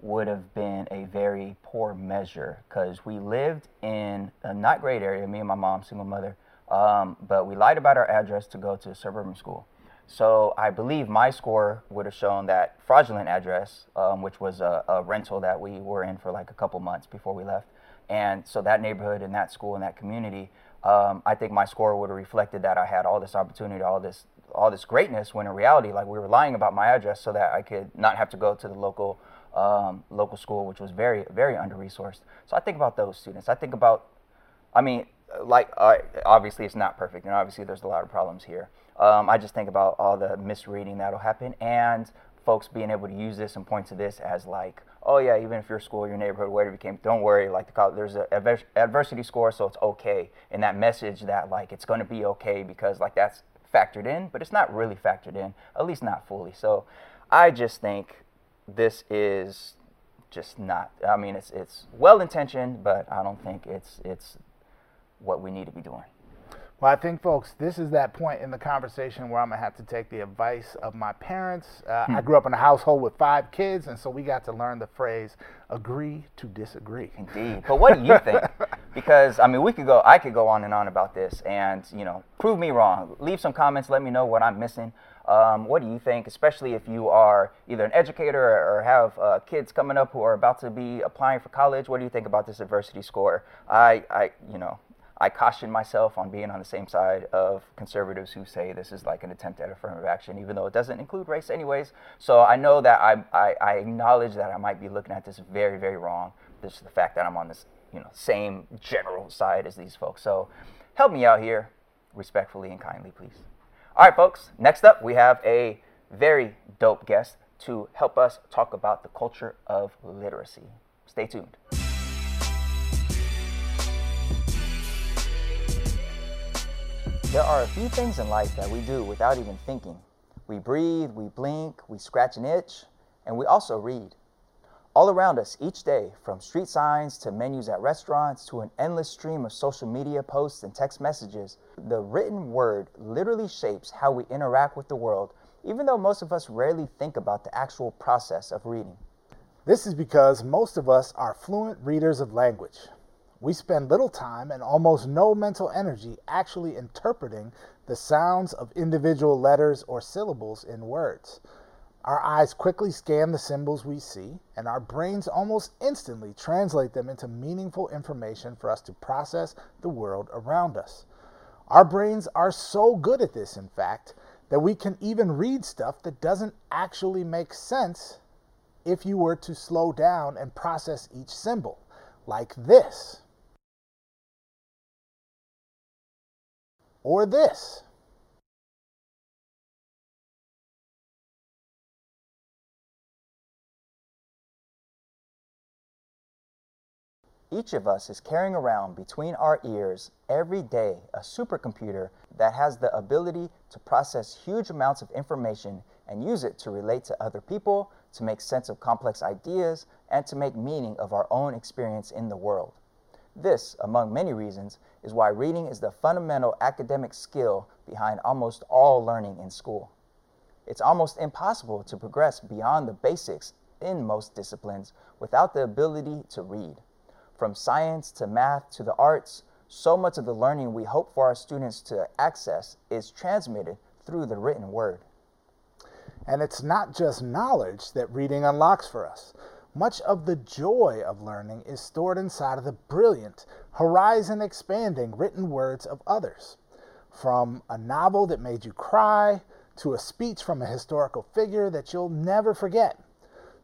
would have been a very poor measure because we lived in a not great area, me and my mom, single mother, um, but we lied about our address to go to a suburban school. So I believe my score would have shown that fraudulent address, um, which was a, a, rental that we were in for like a couple months before we left. And so that neighborhood and that school and that community, um, I think my score would have reflected that I had all this opportunity, all this, all this greatness. When in reality, like we were lying about my address so that I could not have to go to the local, um, local school, which was very, very under resourced. So I think about those students. I think about, I mean, like obviously it's not perfect, and obviously there's a lot of problems here. Um, I just think about all the misreading that'll happen, and folks being able to use this and point to this as like, oh yeah, even if your school, your neighborhood, whatever you came, don't worry. Like the college, there's a adver- adversity score, so it's okay. And that message that like it's going to be okay because like that's factored in, but it's not really factored in, at least not fully. So I just think this is just not. I mean, it's it's well intentioned, but I don't think it's it's what we need to be doing. Well, I think, folks, this is that point in the conversation where I'm going to have to take the advice of my parents. Uh, I grew up in a household with five kids, and so we got to learn the phrase agree to disagree. Indeed. But what do you think? because, I mean, we could go, I could go on and on about this and, you know, prove me wrong. Leave some comments, let me know what I'm missing. Um, what do you think, especially if you are either an educator or have uh, kids coming up who are about to be applying for college? What do you think about this adversity score? I, I you know, I caution myself on being on the same side of conservatives who say this is like an attempt at affirmative action, even though it doesn't include race, anyways. So I know that I, I, I acknowledge that I might be looking at this very, very wrong. This is the fact that I'm on this, you know, same general side as these folks. So help me out here, respectfully and kindly, please. All right, folks. Next up, we have a very dope guest to help us talk about the culture of literacy. Stay tuned. There are a few things in life that we do without even thinking. We breathe, we blink, we scratch an itch, and we also read. All around us each day, from street signs to menus at restaurants to an endless stream of social media posts and text messages, the written word literally shapes how we interact with the world, even though most of us rarely think about the actual process of reading. This is because most of us are fluent readers of language. We spend little time and almost no mental energy actually interpreting the sounds of individual letters or syllables in words. Our eyes quickly scan the symbols we see, and our brains almost instantly translate them into meaningful information for us to process the world around us. Our brains are so good at this, in fact, that we can even read stuff that doesn't actually make sense if you were to slow down and process each symbol, like this. Or this. Each of us is carrying around between our ears every day a supercomputer that has the ability to process huge amounts of information and use it to relate to other people, to make sense of complex ideas, and to make meaning of our own experience in the world. This, among many reasons, is why reading is the fundamental academic skill behind almost all learning in school. It's almost impossible to progress beyond the basics in most disciplines without the ability to read. From science to math to the arts, so much of the learning we hope for our students to access is transmitted through the written word. And it's not just knowledge that reading unlocks for us. Much of the joy of learning is stored inside of the brilliant, horizon expanding written words of others. From a novel that made you cry, to a speech from a historical figure that you'll never forget,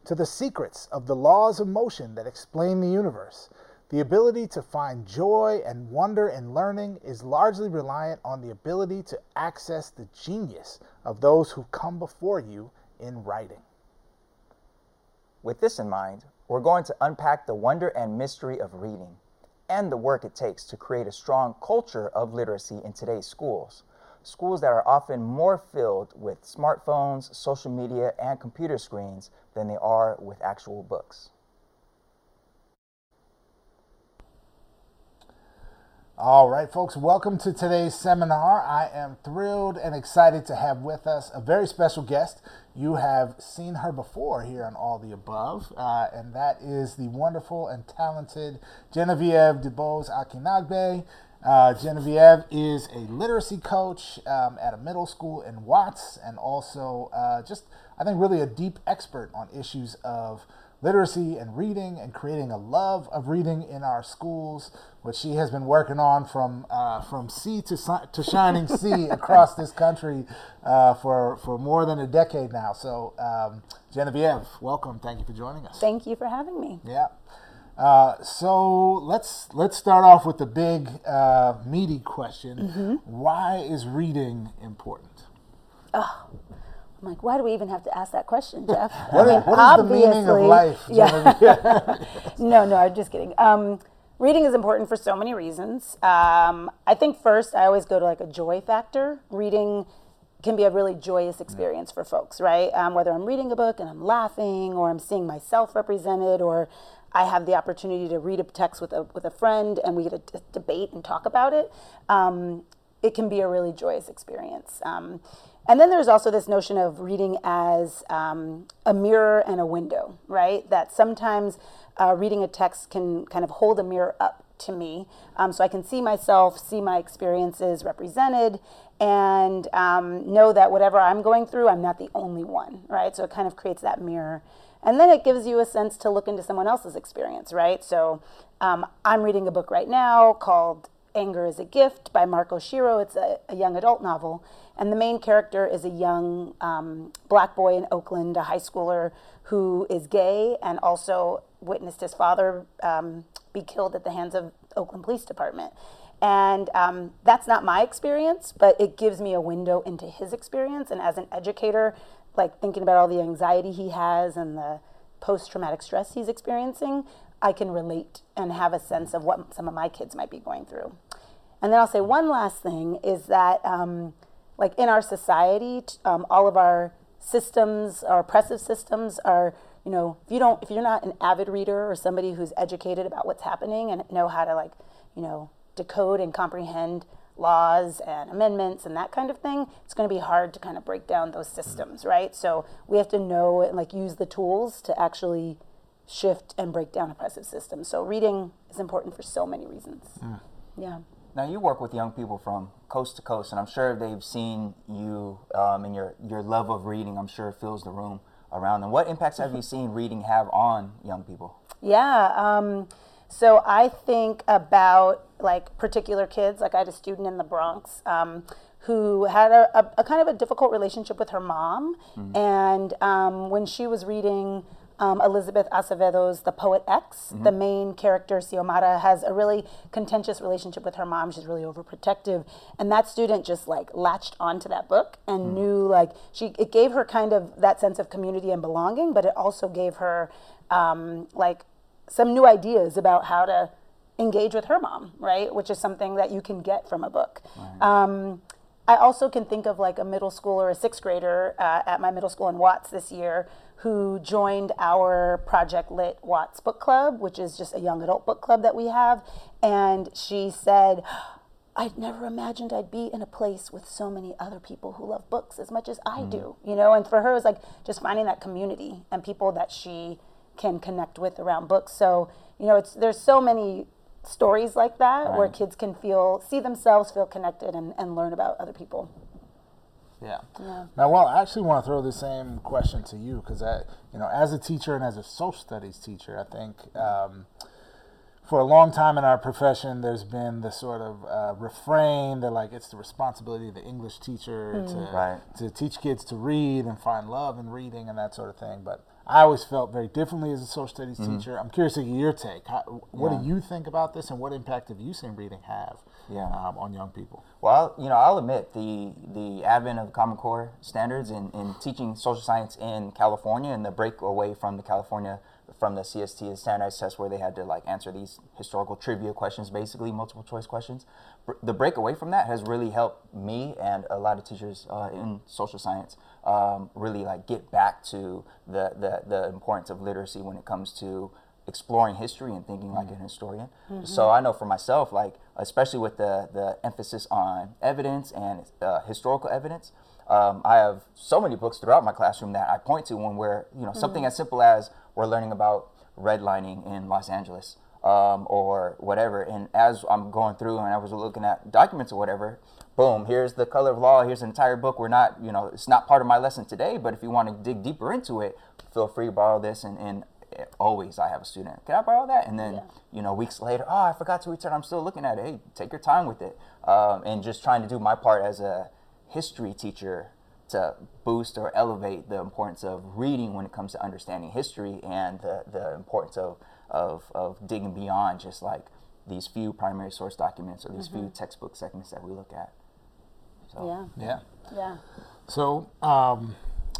to the secrets of the laws of motion that explain the universe. The ability to find joy and wonder in learning is largely reliant on the ability to access the genius of those who come before you in writing. With this in mind, we're going to unpack the wonder and mystery of reading and the work it takes to create a strong culture of literacy in today's schools. Schools that are often more filled with smartphones, social media, and computer screens than they are with actual books. All right, folks, welcome to today's seminar. I am thrilled and excited to have with us a very special guest. You have seen her before here on All the Above, uh, and that is the wonderful and talented Genevieve DeBose Akinagbe. Uh, Genevieve is a literacy coach um, at a middle school in Watts, and also uh, just, I think, really a deep expert on issues of literacy and reading and creating a love of reading in our schools, which she has been working on from uh, from sea to to shining sea across this country uh, for for more than a decade now. So, um, Genevieve, welcome. Thank you for joining us. Thank you for having me. Yeah. Uh, so let's let's start off with the big uh, meaty question: Mm-hmm. Why is reading important? I'm like, why do we even have to ask that question, Jeff? What I is- what is the meaning of life? Yeah. no, no, I'm just kidding. Um, reading is important for so many reasons. Um, I think first, I always go to like a joy factor. Reading can be a really joyous experience for folks, right? Um, whether I'm reading a book and I'm laughing, or I'm seeing myself represented, or I have the opportunity to read a text with a with a friend and we get a d- debate and talk about it. Um, it can be a really joyous experience. Um, and then there's also this notion of reading as um, a mirror and a window, right? That sometimes uh, reading a text can kind of hold a mirror up to me um, so I can see myself, see my experiences represented, and um, know that whatever I'm going through, I'm not the only one, right? So it kind of creates that mirror. And then it gives you a sense to look into someone else's experience, right? So um, I'm reading a book right now called Anger is a Gift by Mark Oshiro. It's a, a young adult novel. And the main character is a young um, black boy in Oakland, a high schooler who is gay and also witnessed his father um, be killed at the hands of Oakland Police Department. And um, that's not my experience, but it gives me a window into his experience. And as an educator, like thinking about all the anxiety he has and the post traumatic stress he's experiencing, I can relate and have a sense of what some of my kids might be going through. And then I'll say one last thing is that, um, like in our society, um, all of our systems, our oppressive systems, are you know, if you don't, if you're not an avid reader or somebody who's educated about what's happening and know how to like, you know, decode and comprehend laws and amendments and that kind of thing, it's going to be hard to kind of break down those systems, right? So we have to know and like use the tools to actually shift and break down oppressive systems. So reading is important for so many reasons. Yeah. Now you work with young people from coast to coast, and I'm sure they've seen you um, and your your love of reading. I'm sure fills the room around them. What impacts have you seen reading have on young people? Yeah. Um, so I think about like particular kids. Like I had a student in the Bronx um, who had a, a, a kind of a difficult relationship with her mom, and um, when she was reading. Um, Elizabeth Acevedo's The Poet X. The main character, Xiomara, has a really contentious relationship with her mom. She's really overprotective. And that student just like latched onto that book and knew like she, it gave her kind of that sense of community and belonging, but it also gave her um, like some new ideas about how to engage with her mom, right? Which is something that you can get from a book. Um, I also can think of like a middle school or a sixth grader uh, at my middle school in Watts this year who joined our Project Lit Watts book club, which is just a young adult book club that we have. And she said, I'd never imagined I'd be in a place with so many other people who love books as much as I mm. do, you know. And for her, it was like just finding that community and people that she can connect with around books. So you know, it's there's so many stories like that where kids can feel see themselves, feel connected, and, and learn about other people. Yeah. Now, well, I actually want to throw the same question to you because, you know, as a teacher and as a social studies teacher, I think um, for a long time in our profession, there's been the sort of uh, refrain that like it's the responsibility of the English teacher to Right. to teach kids to read and find love in reading and that sort of thing. But I always felt very differently as a social studies teacher. I'm curious to get your take. How, what Yeah. do you think about this, and what impact have you seen reading have Yeah. um, on young people? Well, you know, I'll admit the the advent of the Common Core standards in, in teaching social science in California and the break away from the California from the CST, the standardized test, where they had to like answer these historical trivia questions, basically multiple choice questions. Br- The break away from that has really helped me and a lot of teachers uh, in social science um, really like get back to the, the the importance of literacy when it comes to exploring history and thinking like an historian. So I know for myself, like especially with the the emphasis on evidence and uh, historical evidence, um, I have so many books throughout my classroom that I point to when we're you know something as simple as we're learning about redlining in Los Angeles. Um, or whatever, and as I'm going through and I was looking at documents or whatever, boom, here's the color of law, here's an entire book. We're not, you know, it's not part of my lesson today, but if you want to dig deeper into it, feel free to borrow this and, and eh, always I have a student. Can I borrow that? And then you know weeks later, oh, I forgot to return. I'm still looking at it. Hey, take your time with it, um, and just trying to do my part as a history teacher to boost or elevate the importance of reading when it comes to understanding history and the, the importance of, of, of digging beyond just like these few primary source documents or these few mm-hmm. textbook segments that we look at. So, Yeah. Yeah. Yeah. So, um,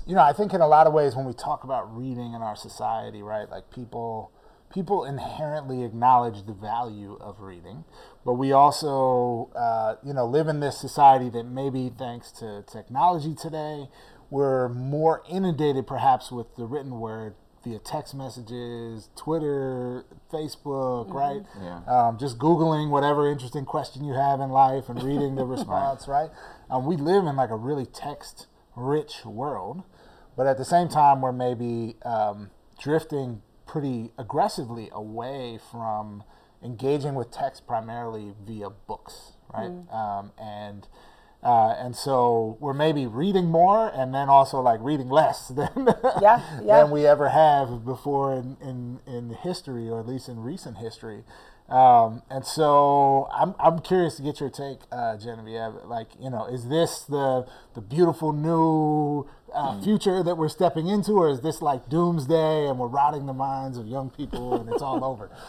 you know, I think in a lot of ways when we talk about reading in our society, right, like people people inherently acknowledge the value of reading, but we also, uh, you know, live in this society that maybe thanks to technology today, we're more inundated perhaps with the written word via text messages, Twitter, Facebook, right? Yeah. Um, just Googling whatever interesting question you have in life and reading the response, right? Um, we live in like a really text rich world, but at the same time, we're maybe um, drifting pretty aggressively away from engaging with text primarily via books, right? Um, and uh, and so we're maybe reading more and then also like reading less than Yeah, yeah. than we ever have before in, in, in history or at least in recent history. Um, and so I'm, I'm curious to get your take, uh, Genevieve. Like, you know, is this the the beautiful new uh, future that we're stepping into, or is this like doomsday and we're rotting the minds of young people and it's all over?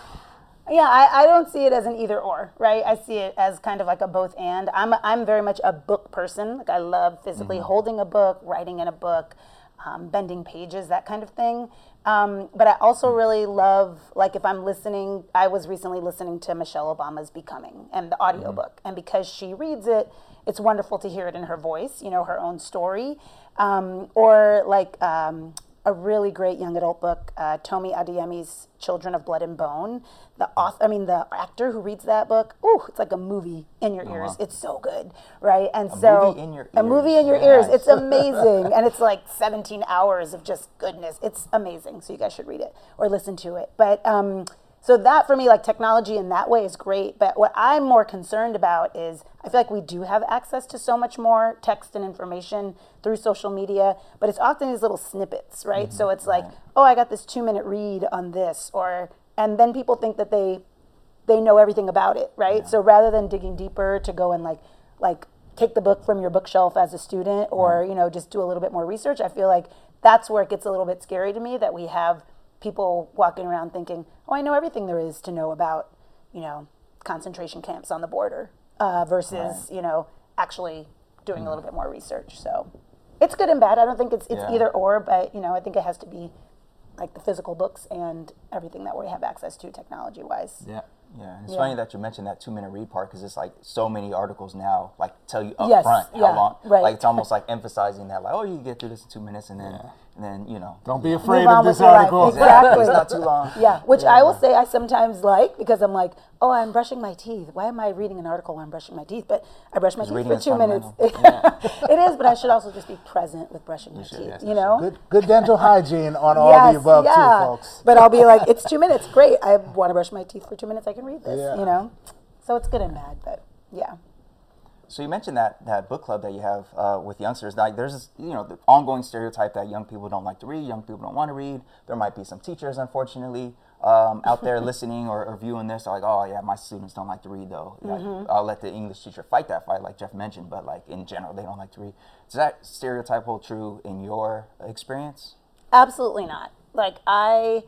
Yeah, I, I don't see it as an either or, right? I see it as kind of like a both and. I'm I'm very much a book person. Like I love physically holding a book, writing in a book, um, bending pages, that kind of thing. Um, but I also really love, like, if I'm listening, I was recently listening to Michelle Obama's Becoming and the audiobook. And because she reads it, it's wonderful to hear it in her voice, you know, her own story. Um, or like um, a really great young adult book, uh, Tomi Adeyemi's Children of Blood and Bone. The author, I mean, the actor who reads that book, ooh, it's like a movie in your ears. It's so good, right? And so movie in your a movie in your Very ears. It's amazing, and it's like 17 hours of just goodness. It's amazing. So you guys should read it or listen to it. But um, so that for me, like technology in that way is great. But what I'm more concerned about is I feel like we do have access to so much more text and information through social media, but it's often these little snippets, right? So mm-hmm. it's like, oh, I got this two minute read on this, or and then people think that they they know everything about it, right? So rather than digging deeper to go and like like take the book from your bookshelf as a student or you know just do a little bit more research, I feel like that's where it gets a little bit scary to me that we have people walking around thinking, "Oh, I know everything there is to know about, you know, concentration camps on the border," uh, versus you know actually doing a little bit more research. So it's good and bad. I don't think it's it's Yeah. either or, but you know I think it has to be like the physical books and everything that we have access to technology wise. Yeah. Yeah, it's Yeah. funny that you mentioned that two minute read part because it's like so many articles now like tell you up Yes, front how yeah, long. right. Like it's almost like emphasizing that like oh you can get through this in two minutes and then and then you know Don't be afraid on of with this your life. article. Exactly. it's not too long. Yeah, which I will say I sometimes like because I'm like, oh, I'm brushing my teeth. Why am I reading an article while I'm brushing my teeth? But I brush my teeth for two minutes. fundamental. it is, but I should also just be present with brushing my should, teeth. yes, you you know? Good, good dental hygiene on all yes, the above, yeah. too, folks. But I'll be like, it's two minutes. Great. I want to brush my teeth for two minutes. I can read this. Yeah. You know? So it's good and bad, but yeah. So you mentioned that that book club that you have uh, with youngsters. Like there's this, you know the ongoing stereotype that young people don't like to read, young people don't want to read. There might be some teachers, unfortunately, um, out there listening or, or viewing this. Are like, oh yeah, my students don't like to read though. Like, Mm-hmm. I'll let the English teacher fight that fight, like Jeff mentioned. But like in general, they don't like to read. Does that stereotype hold true in your experience? Absolutely not. Like I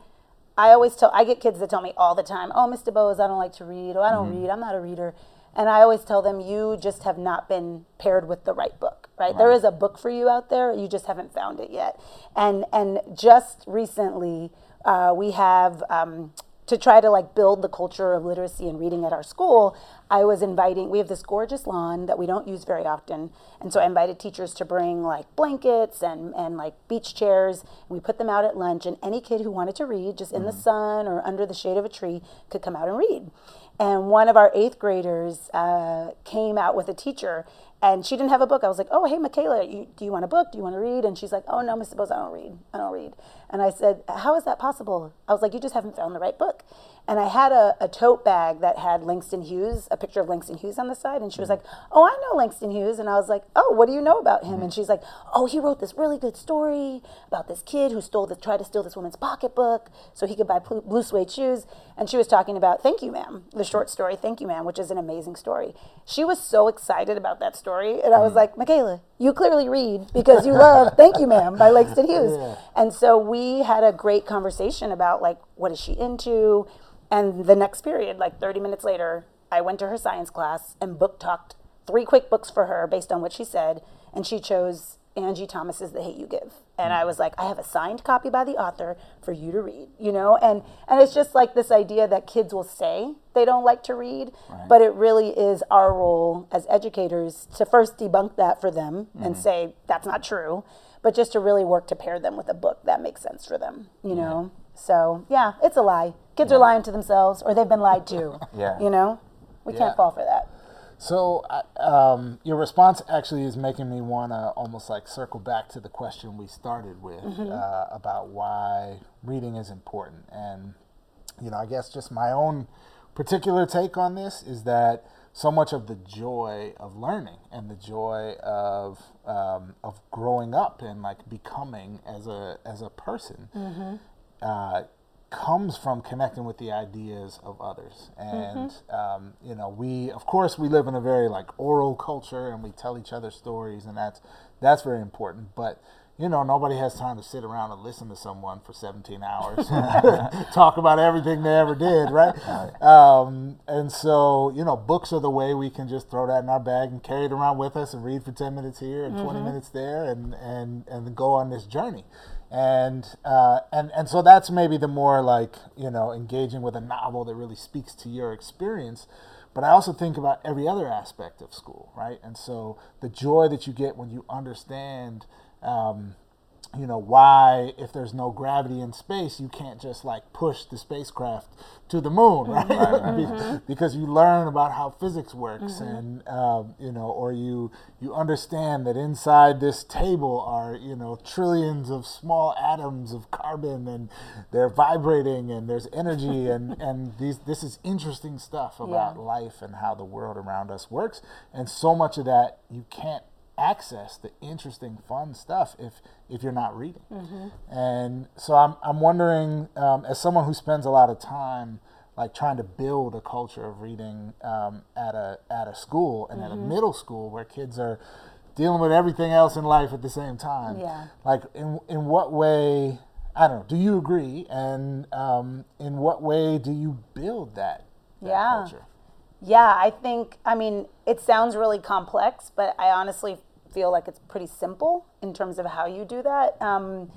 I always tell I get kids that tell me all the time, "Oh, Ms. DeBose, I don't like to read. Oh, I don't read. I'm not a reader." And I always tell them, "You just have not been paired with the right book, right? There is a book for you out there. You just haven't found it yet." And and just recently, uh, we have um, to try to like build the culture of literacy and reading at our school, I was inviting, we have this gorgeous lawn that we don't use very often. And so I invited teachers to bring like blankets and, and like beach chairs. We put them out at lunch, and any kid who wanted to read, just in the sun or under the shade of a tree, could come out and read. And one of our eighth graders uh, came out with a teacher, and she didn't have a book. I was like, "Oh, hey, Michaela, you, do you want a book? Do you want to read?" And she's like, "Oh no, Ms. DeBose, I don't read. I don't read." And I said, "How is that possible?" I was like, "You just haven't found the right book." And I had a, a tote bag that had Langston Hughes, a picture of Langston Hughes on the side, and she was mm-hmm. like, "Oh, I know Langston Hughes." And I was like, "Oh, what do you know about him?" And mm-hmm. she's like, "Oh, he wrote this really good story about this kid who stole the tried to steal this woman's pocketbook so he could buy blue, blue suede shoes." And she was talking about "Thank You, Ma'am," the short story "Thank You, Ma'am," which is an amazing story. She was so excited about that story story, and I was mm-hmm. like, Michaela, you clearly read because you love "Thank You, Ma'am" by Langston Hughes. And so we had a great conversation about like what is she into, and the next period, like 30 minutes later, I went to her science class and book talked three quick books for her based on what she said, and she chose Angie Thomas's The Hate You Give. And I hmm. was like, I have a signed copy by the author for you to read, you know? And and it's just like this idea that kids will say they don't like to read, but it really is our role as educators to first debunk that for them and hmm. say that's not true, but just to really work to pair them with a book that makes sense for them, you know? So, yeah, it's a lie. Kids are lying to themselves or they've been lied to. Yeah. You know? We Yeah. can't fall for that. So, uh, um, your response actually is making me want to almost like circle back to the question we started with uh, about why reading is important. And, you know, I guess just my own particular take on this is that so much of the joy of learning and the joy of um, of growing up and like becoming as a as a person uh, comes from connecting with the ideas of others. And um, you know we of course we live in a very like oral culture and we tell each other stories and that's that's very important. But you know nobody has time to sit around and listen to someone for 17 hours talk about everything they ever did right? Um, and so you know books are the way we can just throw that in our bag and carry it around with us and read for 10 minutes here and 20 minutes there and and and go on this journey and uh, and and so that's maybe the more like you know engaging with a novel that really speaks to your experience. But i also think about every other aspect of school right? And so the joy that you get when you understand um, you know why if there's no gravity in space you can't just like push the spacecraft to the moon mm-hmm. right, Be- mm-hmm. because you learn about how physics works mm-hmm. and um, you know or you you understand that inside this table are you know trillions of small atoms of carbon and they're vibrating and there's energy and and these this is interesting stuff about Yeah. life and how the world around us works. And so much of that you can't access the interesting, fun stuff if if you're not reading. And so I'm I'm wondering, um, as someone who spends a lot of time like trying to build a culture of reading um, at a at a school and at a middle school where kids are dealing with everything else in life at the same time. Yeah. Like in in what way? I don't know. Do you agree? And um, in what way do you build that, that Yeah. culture? Yeah, I think, I mean, it sounds really complex, but I honestly feel like it's pretty simple in terms of how you do that. Um,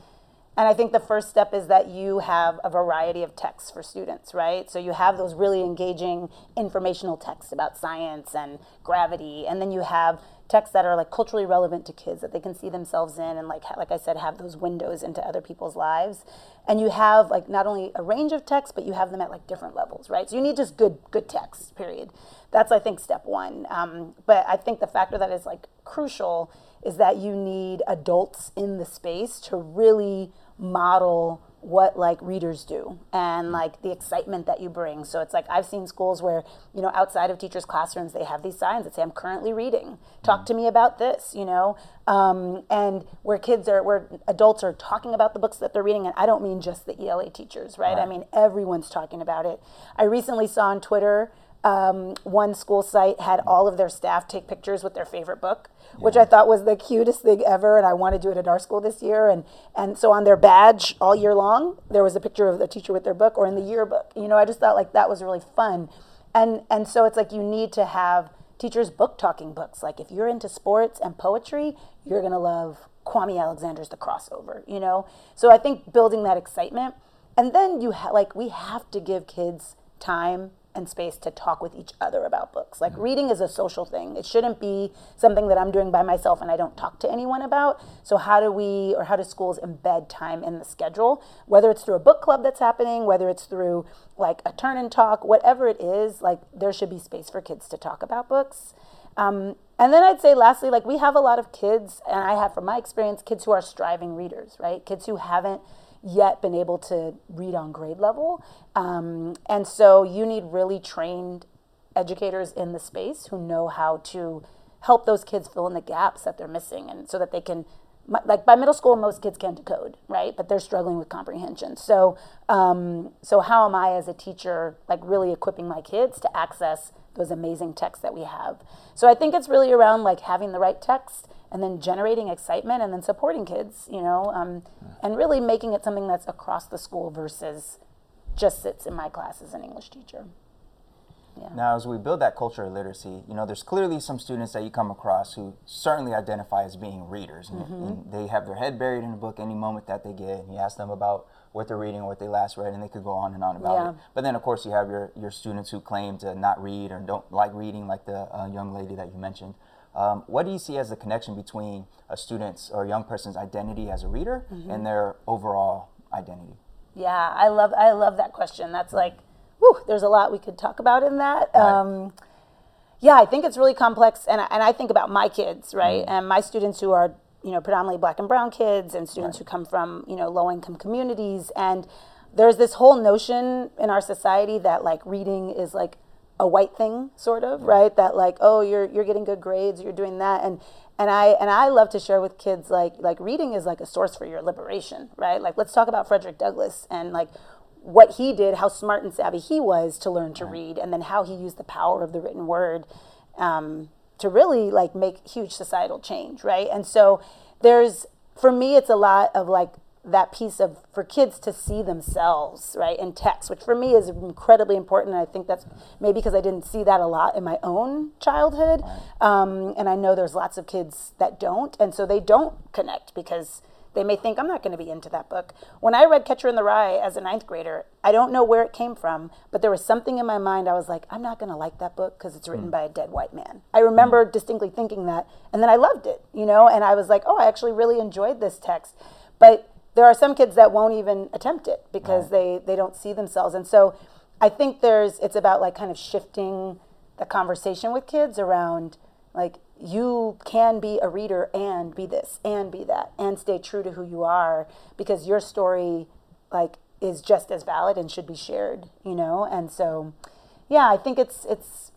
and I think the first step is that you have a variety of texts for students, right? So you have those really engaging informational texts about science and gravity, and then you have texts that are like culturally relevant to kids that they can see themselves in, and like like I said, have those windows into other people's lives. And you have like not only a range of texts, but you have them at like different levels, right? So you need just good good texts, period. That's I think step one. Um, but I think the factor that is like crucial is that you need adults in the space to really model what like readers do and like the excitement that you bring. So it's like I've seen schools where, you know, outside of teachers' classrooms, they have these signs that say, I'm currently reading. Talk to me about this, you know? Um, and where kids are, where adults are talking about the books that they're reading. And I don't mean just the ELA teachers, right? I mean, everyone's talking about it. I recently saw on Twitter, um, one school site had all of their staff take pictures with their favorite book, which I thought was the cutest thing ever. And I want to do it at our school this year. And and so on their badge all year long, there was a picture of the teacher with their book, or in the yearbook. You know, I just thought like that was really fun. And and so it's like you need to have teachers book talking books. Like if you're into sports and poetry, you're gonna love Kwame Alexander's The Crossover. You know, so I think building that excitement, and then you ha- like we have to give kids time and space to talk with each other about books. Like reading is a social thing. It shouldn't be something that I'm doing by myself and I don't talk to anyone about. So how do we or how do schools embed time in the schedule? Whether it's through a book club that's happening, whether it's through like a turn and talk, whatever it is, like there should be space for kids to talk about books. Um, and then I'd say lastly, like we have a lot of kids, and I have from my experience, kids who are striving readers, right? Kids who haven't yet been able to read on grade level. Um, and so you need really trained educators in the space who know how to help those kids fill in the gaps that they're missing and so that they can like by middle school, most kids can decode, right? But they're struggling with comprehension. So, um, so how am I as a teacher, like really equipping my kids to access those amazing texts that we have? So I think it's really around like having the right text and then generating excitement and then supporting kids, you know, um, and really making it something that's across the school versus just sits in my class as an English teacher. Now, as we build that culture of literacy, you know, there's clearly some students that you come across who certainly identify as being readers, and, Mm-hmm. and they have their head buried in a book any moment that they get. And you ask them about what they're reading or what they last read, and they could go on and on about Yeah. it. But then, of course, you have your, your students who claim to not read or don't like reading, like the uh, young lady that you mentioned. Um, what do you see as the connection between a student's or a young person's identity as a reader Mm-hmm. and their overall identity? Yeah, I love I love that question. That's like, whew, there's a lot we could talk about in that. Um, yeah, I think it's really complex, and I, and I think about my kids, right, and my students who are you know predominantly black and brown kids, and students who come from you know low income communities, and there's this whole notion in our society that like reading is like a white thing, sort of, right? That like, oh, you're you're getting good grades, you're doing that, and and I and I love to share with kids like like reading is like a source for your liberation, right? Like let's talk about Frederick Douglass and like what he did, how smart and savvy he was to learn to read, and then how he used the power of the written word um, to really like make huge societal change, right? And so there's for me, it's a lot of like that piece of for kids to see themselves right in text which for me is incredibly important and i think that's maybe because i didn't see that a lot in my own childhood um, and i know there's lots of kids that don't and so they don't connect because they may think i'm not going to be into that book. When i read catcher in the rye as a ninth grader i don't know where it came from but there was something in my mind i was like i'm not going to like that book because it's written by a dead white man. I remember distinctly thinking that and then i loved it you know and i was like oh i actually really enjoyed this text. But there are some kids that won't even attempt it because they they don't see themselves. And so i think there's it's about like kind of shifting the conversation with kids around like you can be a reader and be this and be that and stay true to who you are because your story like is just as valid and should be shared you know? And so yeah i think it's it's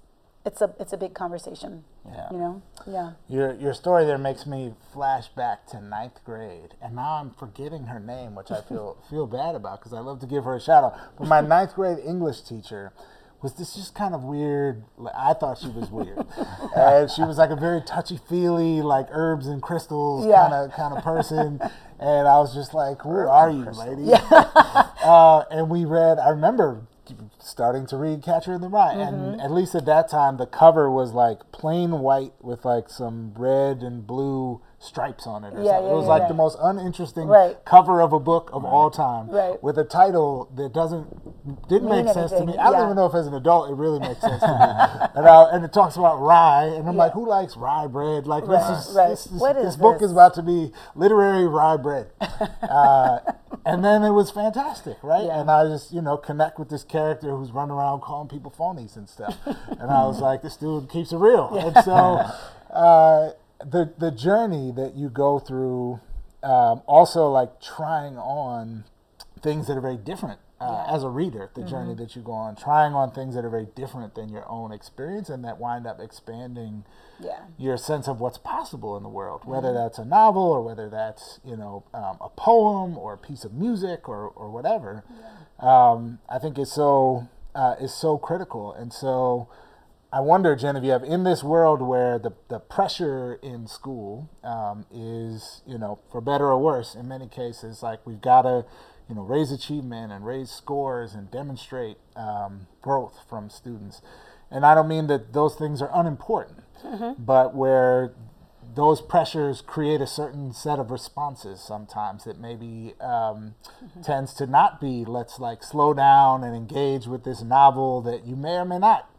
it's a it's a big conversation Yeah. you know yeah Your your story there makes me flash back to ninth grade, and now I'm forgetting her name, which I feel feel bad about because I love to give her a shout out. But my ninth grade English teacher was this just kind of weird. I thought she was weird, and she was like a very touchy feely, like herbs and crystals Yeah. kind of kind of person. And I was just like, "Who are you, lady?" uh, and we read. I remember starting to read Catcher in the Rye, Mm-hmm. and at least at that time, the cover was like plain white with like some red and blue stripes on it. Or Yeah, something. yeah, it was yeah, like the most uninteresting Right. cover of a book of all time, Right. with a title that doesn't didn't Mean make sense to me. I don't even know if as an adult it really makes sense to me. and, I, and it talks about rye, and I'm like, who likes rye bread? Like Right, this is right. this, this, this book is about to be literary rye bread. Uh, and then it was fantastic, right? And I just, you know, connect with this character who's running around calling people phonies and stuff. and I was like, this dude keeps it real. And so uh, the the journey that you go through, um, also like trying on things that are very different. Uh, As a reader, the journey that you go on, trying on things that are very different than your own experience, and that wind up expanding yeah. your sense of what's possible in the world, whether that's a novel or whether that's you know um, a poem or a piece of music or, or whatever. Um, I think is so uh, is so critical, and so I wonder, Genevieve, in this world where the the pressure in school um, is you know for better or worse, in many cases, like we've got to you know raise achievement and raise scores and demonstrate um, growth from students. And I don't mean that those things are unimportant, but where those pressures create a certain set of responses sometimes that maybe um, tends to not be let's like slow down and engage with this novel that you may or may not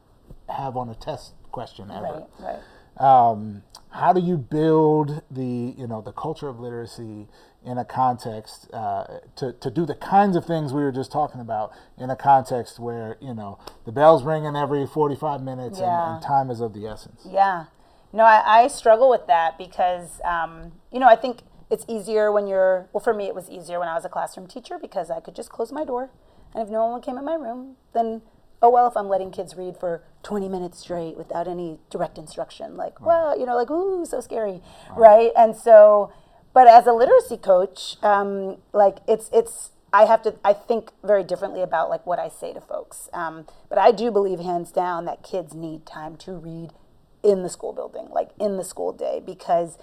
have on a test question ever right right um, how do you build the you know the culture of literacy in a context uh, to, to do the kinds of things we were just talking about in a context where you know the bell's ringing every 45 minutes Yeah. and, and time is of the essence Yeah. No, I, I struggle with that because, um, you know, I think it's easier when you're, well, for me, it was easier when I was a classroom teacher because I could just close my door. And if no one came in my room, then, oh, well, if I'm letting kids read for 20 minutes straight without any direct instruction, like, well, you know, like, ooh, so scary. Right. And so, but as a literacy coach, um, like it's it's I have to I think very differently about like what I say to folks. Um, but I do believe hands down that kids need time to read in the school building, like in the school day, because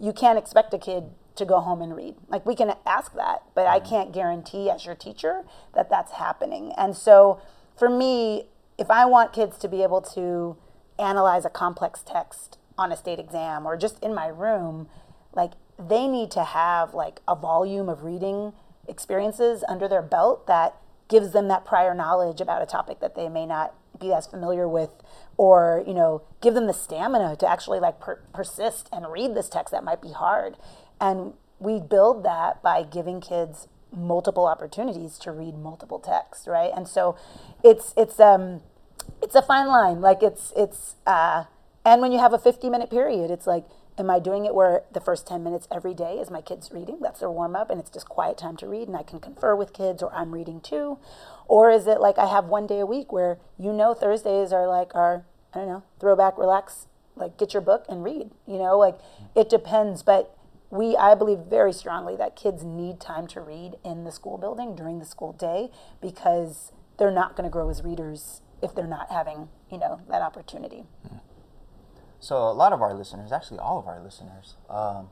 you can't expect a kid to go home and read. Like we can ask that, but I can't guarantee as your teacher that that's happening. And so for me, if I want kids to be able to analyze a complex text on a state exam or just in my room, like they need to have like a volume of reading experiences under their belt that gives them that prior knowledge about a topic that they may not be as familiar with or you know give them the stamina to actually like per- persist and read this text that might be hard. And we build that by giving kids multiple opportunities to read multiple texts right? And so it's it's um it's a fine line. Like it's it's uh and when you have a 50 minute period it's like am i doing it where the first 10 minutes every day is my kids reading? That's their warm up and it's just quiet time to read and i can confer with kids or i'm reading too. Or is it like i have one day a week where you know thursdays are like our i don't know throwback relax like get your book and read you know? Like it depends but we i believe very strongly that kids need time to read in the school building during the school day because they're not going to grow as readers if they're not having you know that opportunity. So a lot of our listeners, actually all of our listeners, um,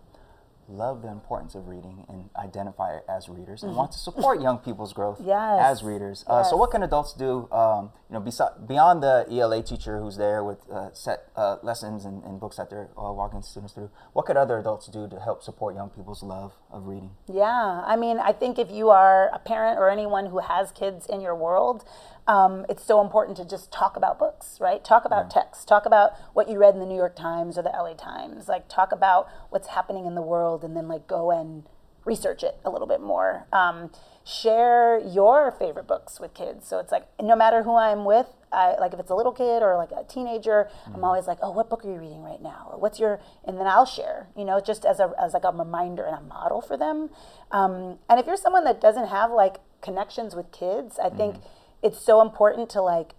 love the importance of reading and identify as readers and want to support young people's growth Mm-hmm. Yes. as readers. Uh, so what can adults do? Um, you know, besi- beyond the ELA teacher who's there with uh, set uh, lessons and, and books that they're uh, walking students through, what could other adults do to help support young people's love of reading? Yeah, I mean, I think if you are a parent or anyone who has kids in your world, um, it's so important to just talk about books, right? Talk about text. Talk about what you read in the New York Times or the LA Times. Like, talk about what's happening in the world and then, like, go and research it a little bit more. Um, share your favorite books with kids. So it's like, no matter who I'm with, I, like if it's a little kid or like a teenager, I'm always like, oh, what book are you reading right now? Or what's your, and then I'll share, you know, just as a, as like a reminder and a model for them. Um, and if you're someone that doesn't have like connections with kids, I think it's so important to like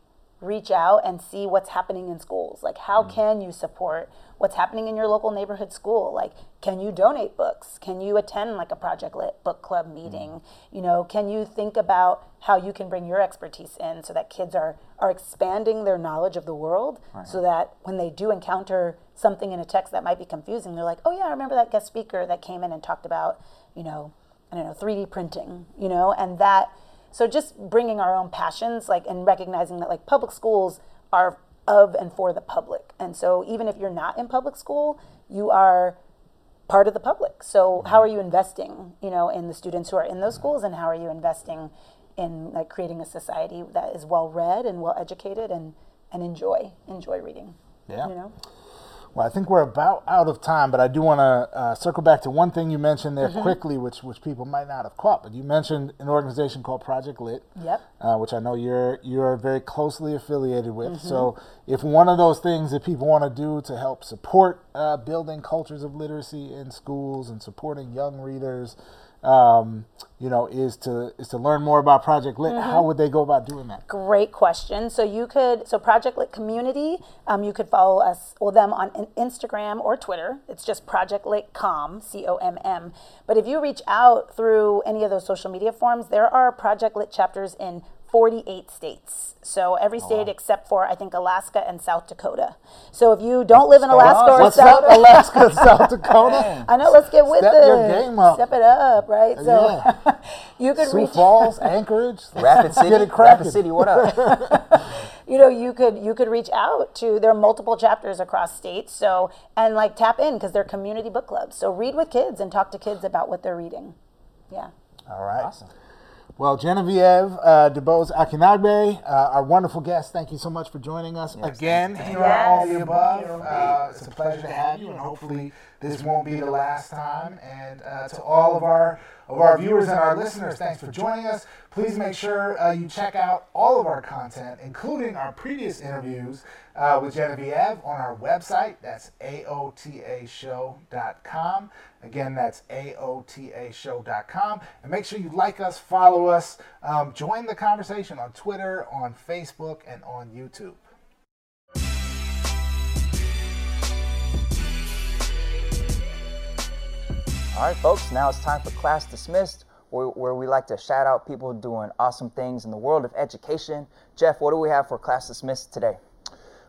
reach out and see what's happening in schools. Like, how mm. can you support what's happening in your local neighborhood school? Like, can you donate books? Can you attend like a Project Lit book club mm. meeting? You know, can you think about how you can bring your expertise in so that kids are are expanding their knowledge of the world, so that when they do encounter something in a text that might be confusing, they're like, oh yeah, I remember that guest speaker that came in and talked about, you know, I don't know, 3D printing, you know, and that so just bringing our own passions like and recognizing that like public schools are of and for the public. And so even if you're not in public school you are part of the public. So mm-hmm. how are you investing you know in the students who are in those schools and how are you investing in like creating a society that is well read and well educated and and enjoy enjoy reading Yeah. you know Well, I think we're about out of time, but I do want to uh, circle back to one thing you mentioned Mm-hmm. there quickly, which which people might not have caught. But you mentioned an organization called Project Lit, Yep. uh, which I know you're you're very closely affiliated with. Mm-hmm. So, if one of those things that people want to do to help support uh, building cultures of literacy in schools and supporting young readers, um, you know, is to is to learn more about Project Lit, Mm-hmm. how would they go about doing that? Great question. So you could, so Project Lit Community, um, you could follow us, or them on Instagram or Twitter. It's just Project Lit Com, C O M M. But if you reach out through any of those social media forms, there are Project Lit chapters in 48 states. So every oh, state except for, I think, Alaska and South Dakota. So if you don't live in Alaska or What's South up, Alaska, South Dakota? I know, let's get with Step it. your game up. Step it up, right? So Yeah. you could Sioux reach Falls, Anchorage, Rapid City, Get it. Rapid City, what up? you know you could you could reach out to there are multiple chapters across states so and like tap in because they're community book clubs so read with kids and talk to kids about what they're reading yeah All right. awesome. Well, Genevieve uh, DeBose Akinagbe, uh, our wonderful guest, thank you so much for joining us again here on All the Above. Uh, it's a pleasure to have you, and hopefully this won't be the last time. And uh, to all of our of our viewers and our listeners, thanks for joining us. Please make sure uh, you check out all of our content, including our previous interviews uh, with Genevieve on our website. That's aotashow.com. Again, that's aotashow.com. And make sure you like us, follow us, um, join the conversation on Twitter, on Facebook, and on YouTube. All right, folks, now it's time for Class Dismissed, where, where we like to shout out people doing awesome things in the world of education. Jeff, what do we have for Class Dismissed today?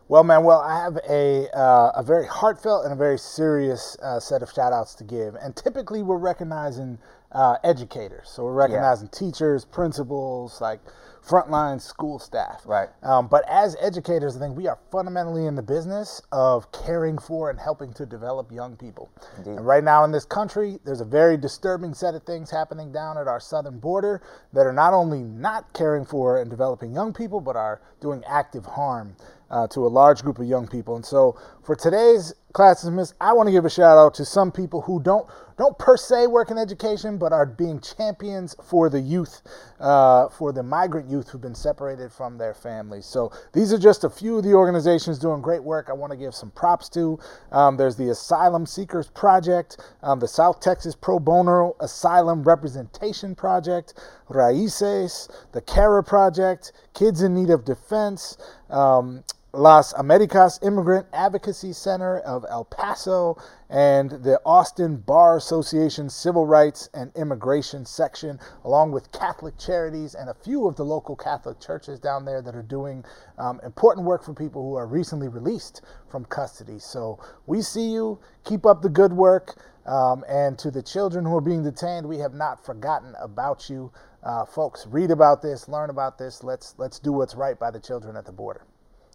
Well, Manuel, I have a, uh, a very heartfelt and a very serious uh, set of shout outs to give. And typically, we're recognizing uh, educators. So, we're recognizing teachers, principals, like frontline school staff. Right. Um, but as educators, I think we are fundamentally in the business of caring for and helping to develop young people. Indeed. And right now in this country, there's a very disturbing set of things happening down at our southern border that are not only not caring for and developing young people, but are doing active harm uh, to a large group of young people. And so for today's class dismissed, I want to give a shout out to some people who don't don't per se work in education, but are being champions for the youth, uh, for the migrant youth who've been separated from their families. So these are just a few of the organizations doing great work. I want to give some props to. Um, there's the Asylum Seekers Project, um, the South Texas Pro Bono Asylum Representation Project, Raices, the CARA Project, Kids in Need of Defense. Um, Las Americas Immigrant Advocacy Center of El Paso and the Austin Bar Association Civil Rights and Immigration Section, along with Catholic Charities and a few of the local Catholic churches down there that are doing um, important work for people who are recently released from custody. So we see you. Keep up the good work. Um, and to the children who are being detained, we have not forgotten about you. Uh, folks, read about this, learn about this. Let's, let's do what's right by the children at the border.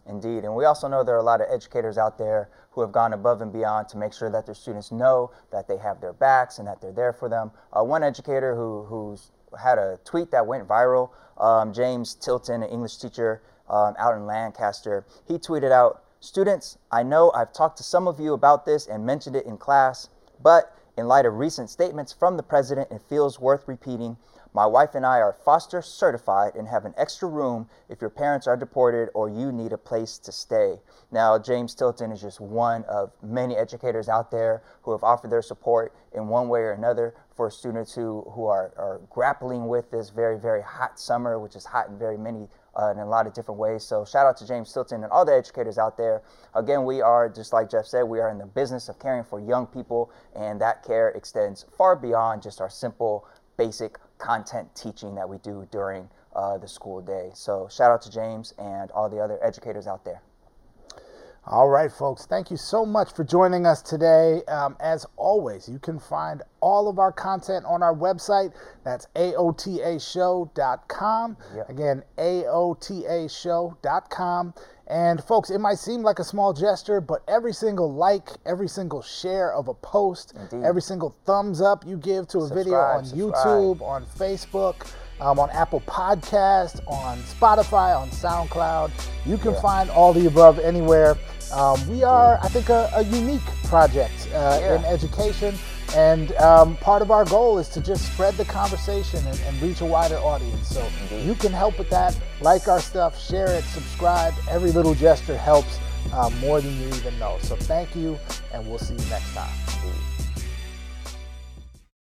Indeed. And we also know there are a lot of educators out there who have gone above and beyond to make sure that their students know that they have their backs and that they're there for them. Uh, one educator who who's had a tweet that went viral, um, James Tilton, an English teacher um, out in Lancaster, he tweeted out, Students, I know I've talked to some of you about this and mentioned it in class, but in light of recent statements from the president, it feels worth repeating. My wife and I are foster certified and have an extra room if your parents are deported or you need a place to stay. Now, James Tilton is just one of many educators out there who have offered their support in one way or another for students who, who are, are grappling with this very, very hot summer, which is hot in very many uh, in a lot of different ways. So shout out to James Tilton and all the educators out there. Again, we are, just like Jeff said, we are in the business of caring for young people, and that care extends far beyond just our simple, basic content teaching that we do during uh, the school day. So shout out to James and all the other educators out there. All right, folks, thank you so much for joining us today. Um, as always, you can find all of our content on our website. That's AOTAShow.com. Yep. Again, AOTAShow.com. And folks, it might seem like a small gesture, but every single like, every single share of a post, Indeed. every single thumbs up you give to a video on subscribe. YouTube, on Facebook, um, on Apple Podcast, on Spotify, on SoundCloud. You can Yeah. find all the above anywhere. Um, we are, I think, a, a unique project uh, Yeah. in education. And um, part of our goal is to just spread the conversation and, and reach a wider audience. So Indeed. you can help with that. Like our stuff, share it, subscribe. Every little gesture helps uh, more than you even know. So thank you, and we'll see you next time. Indeed.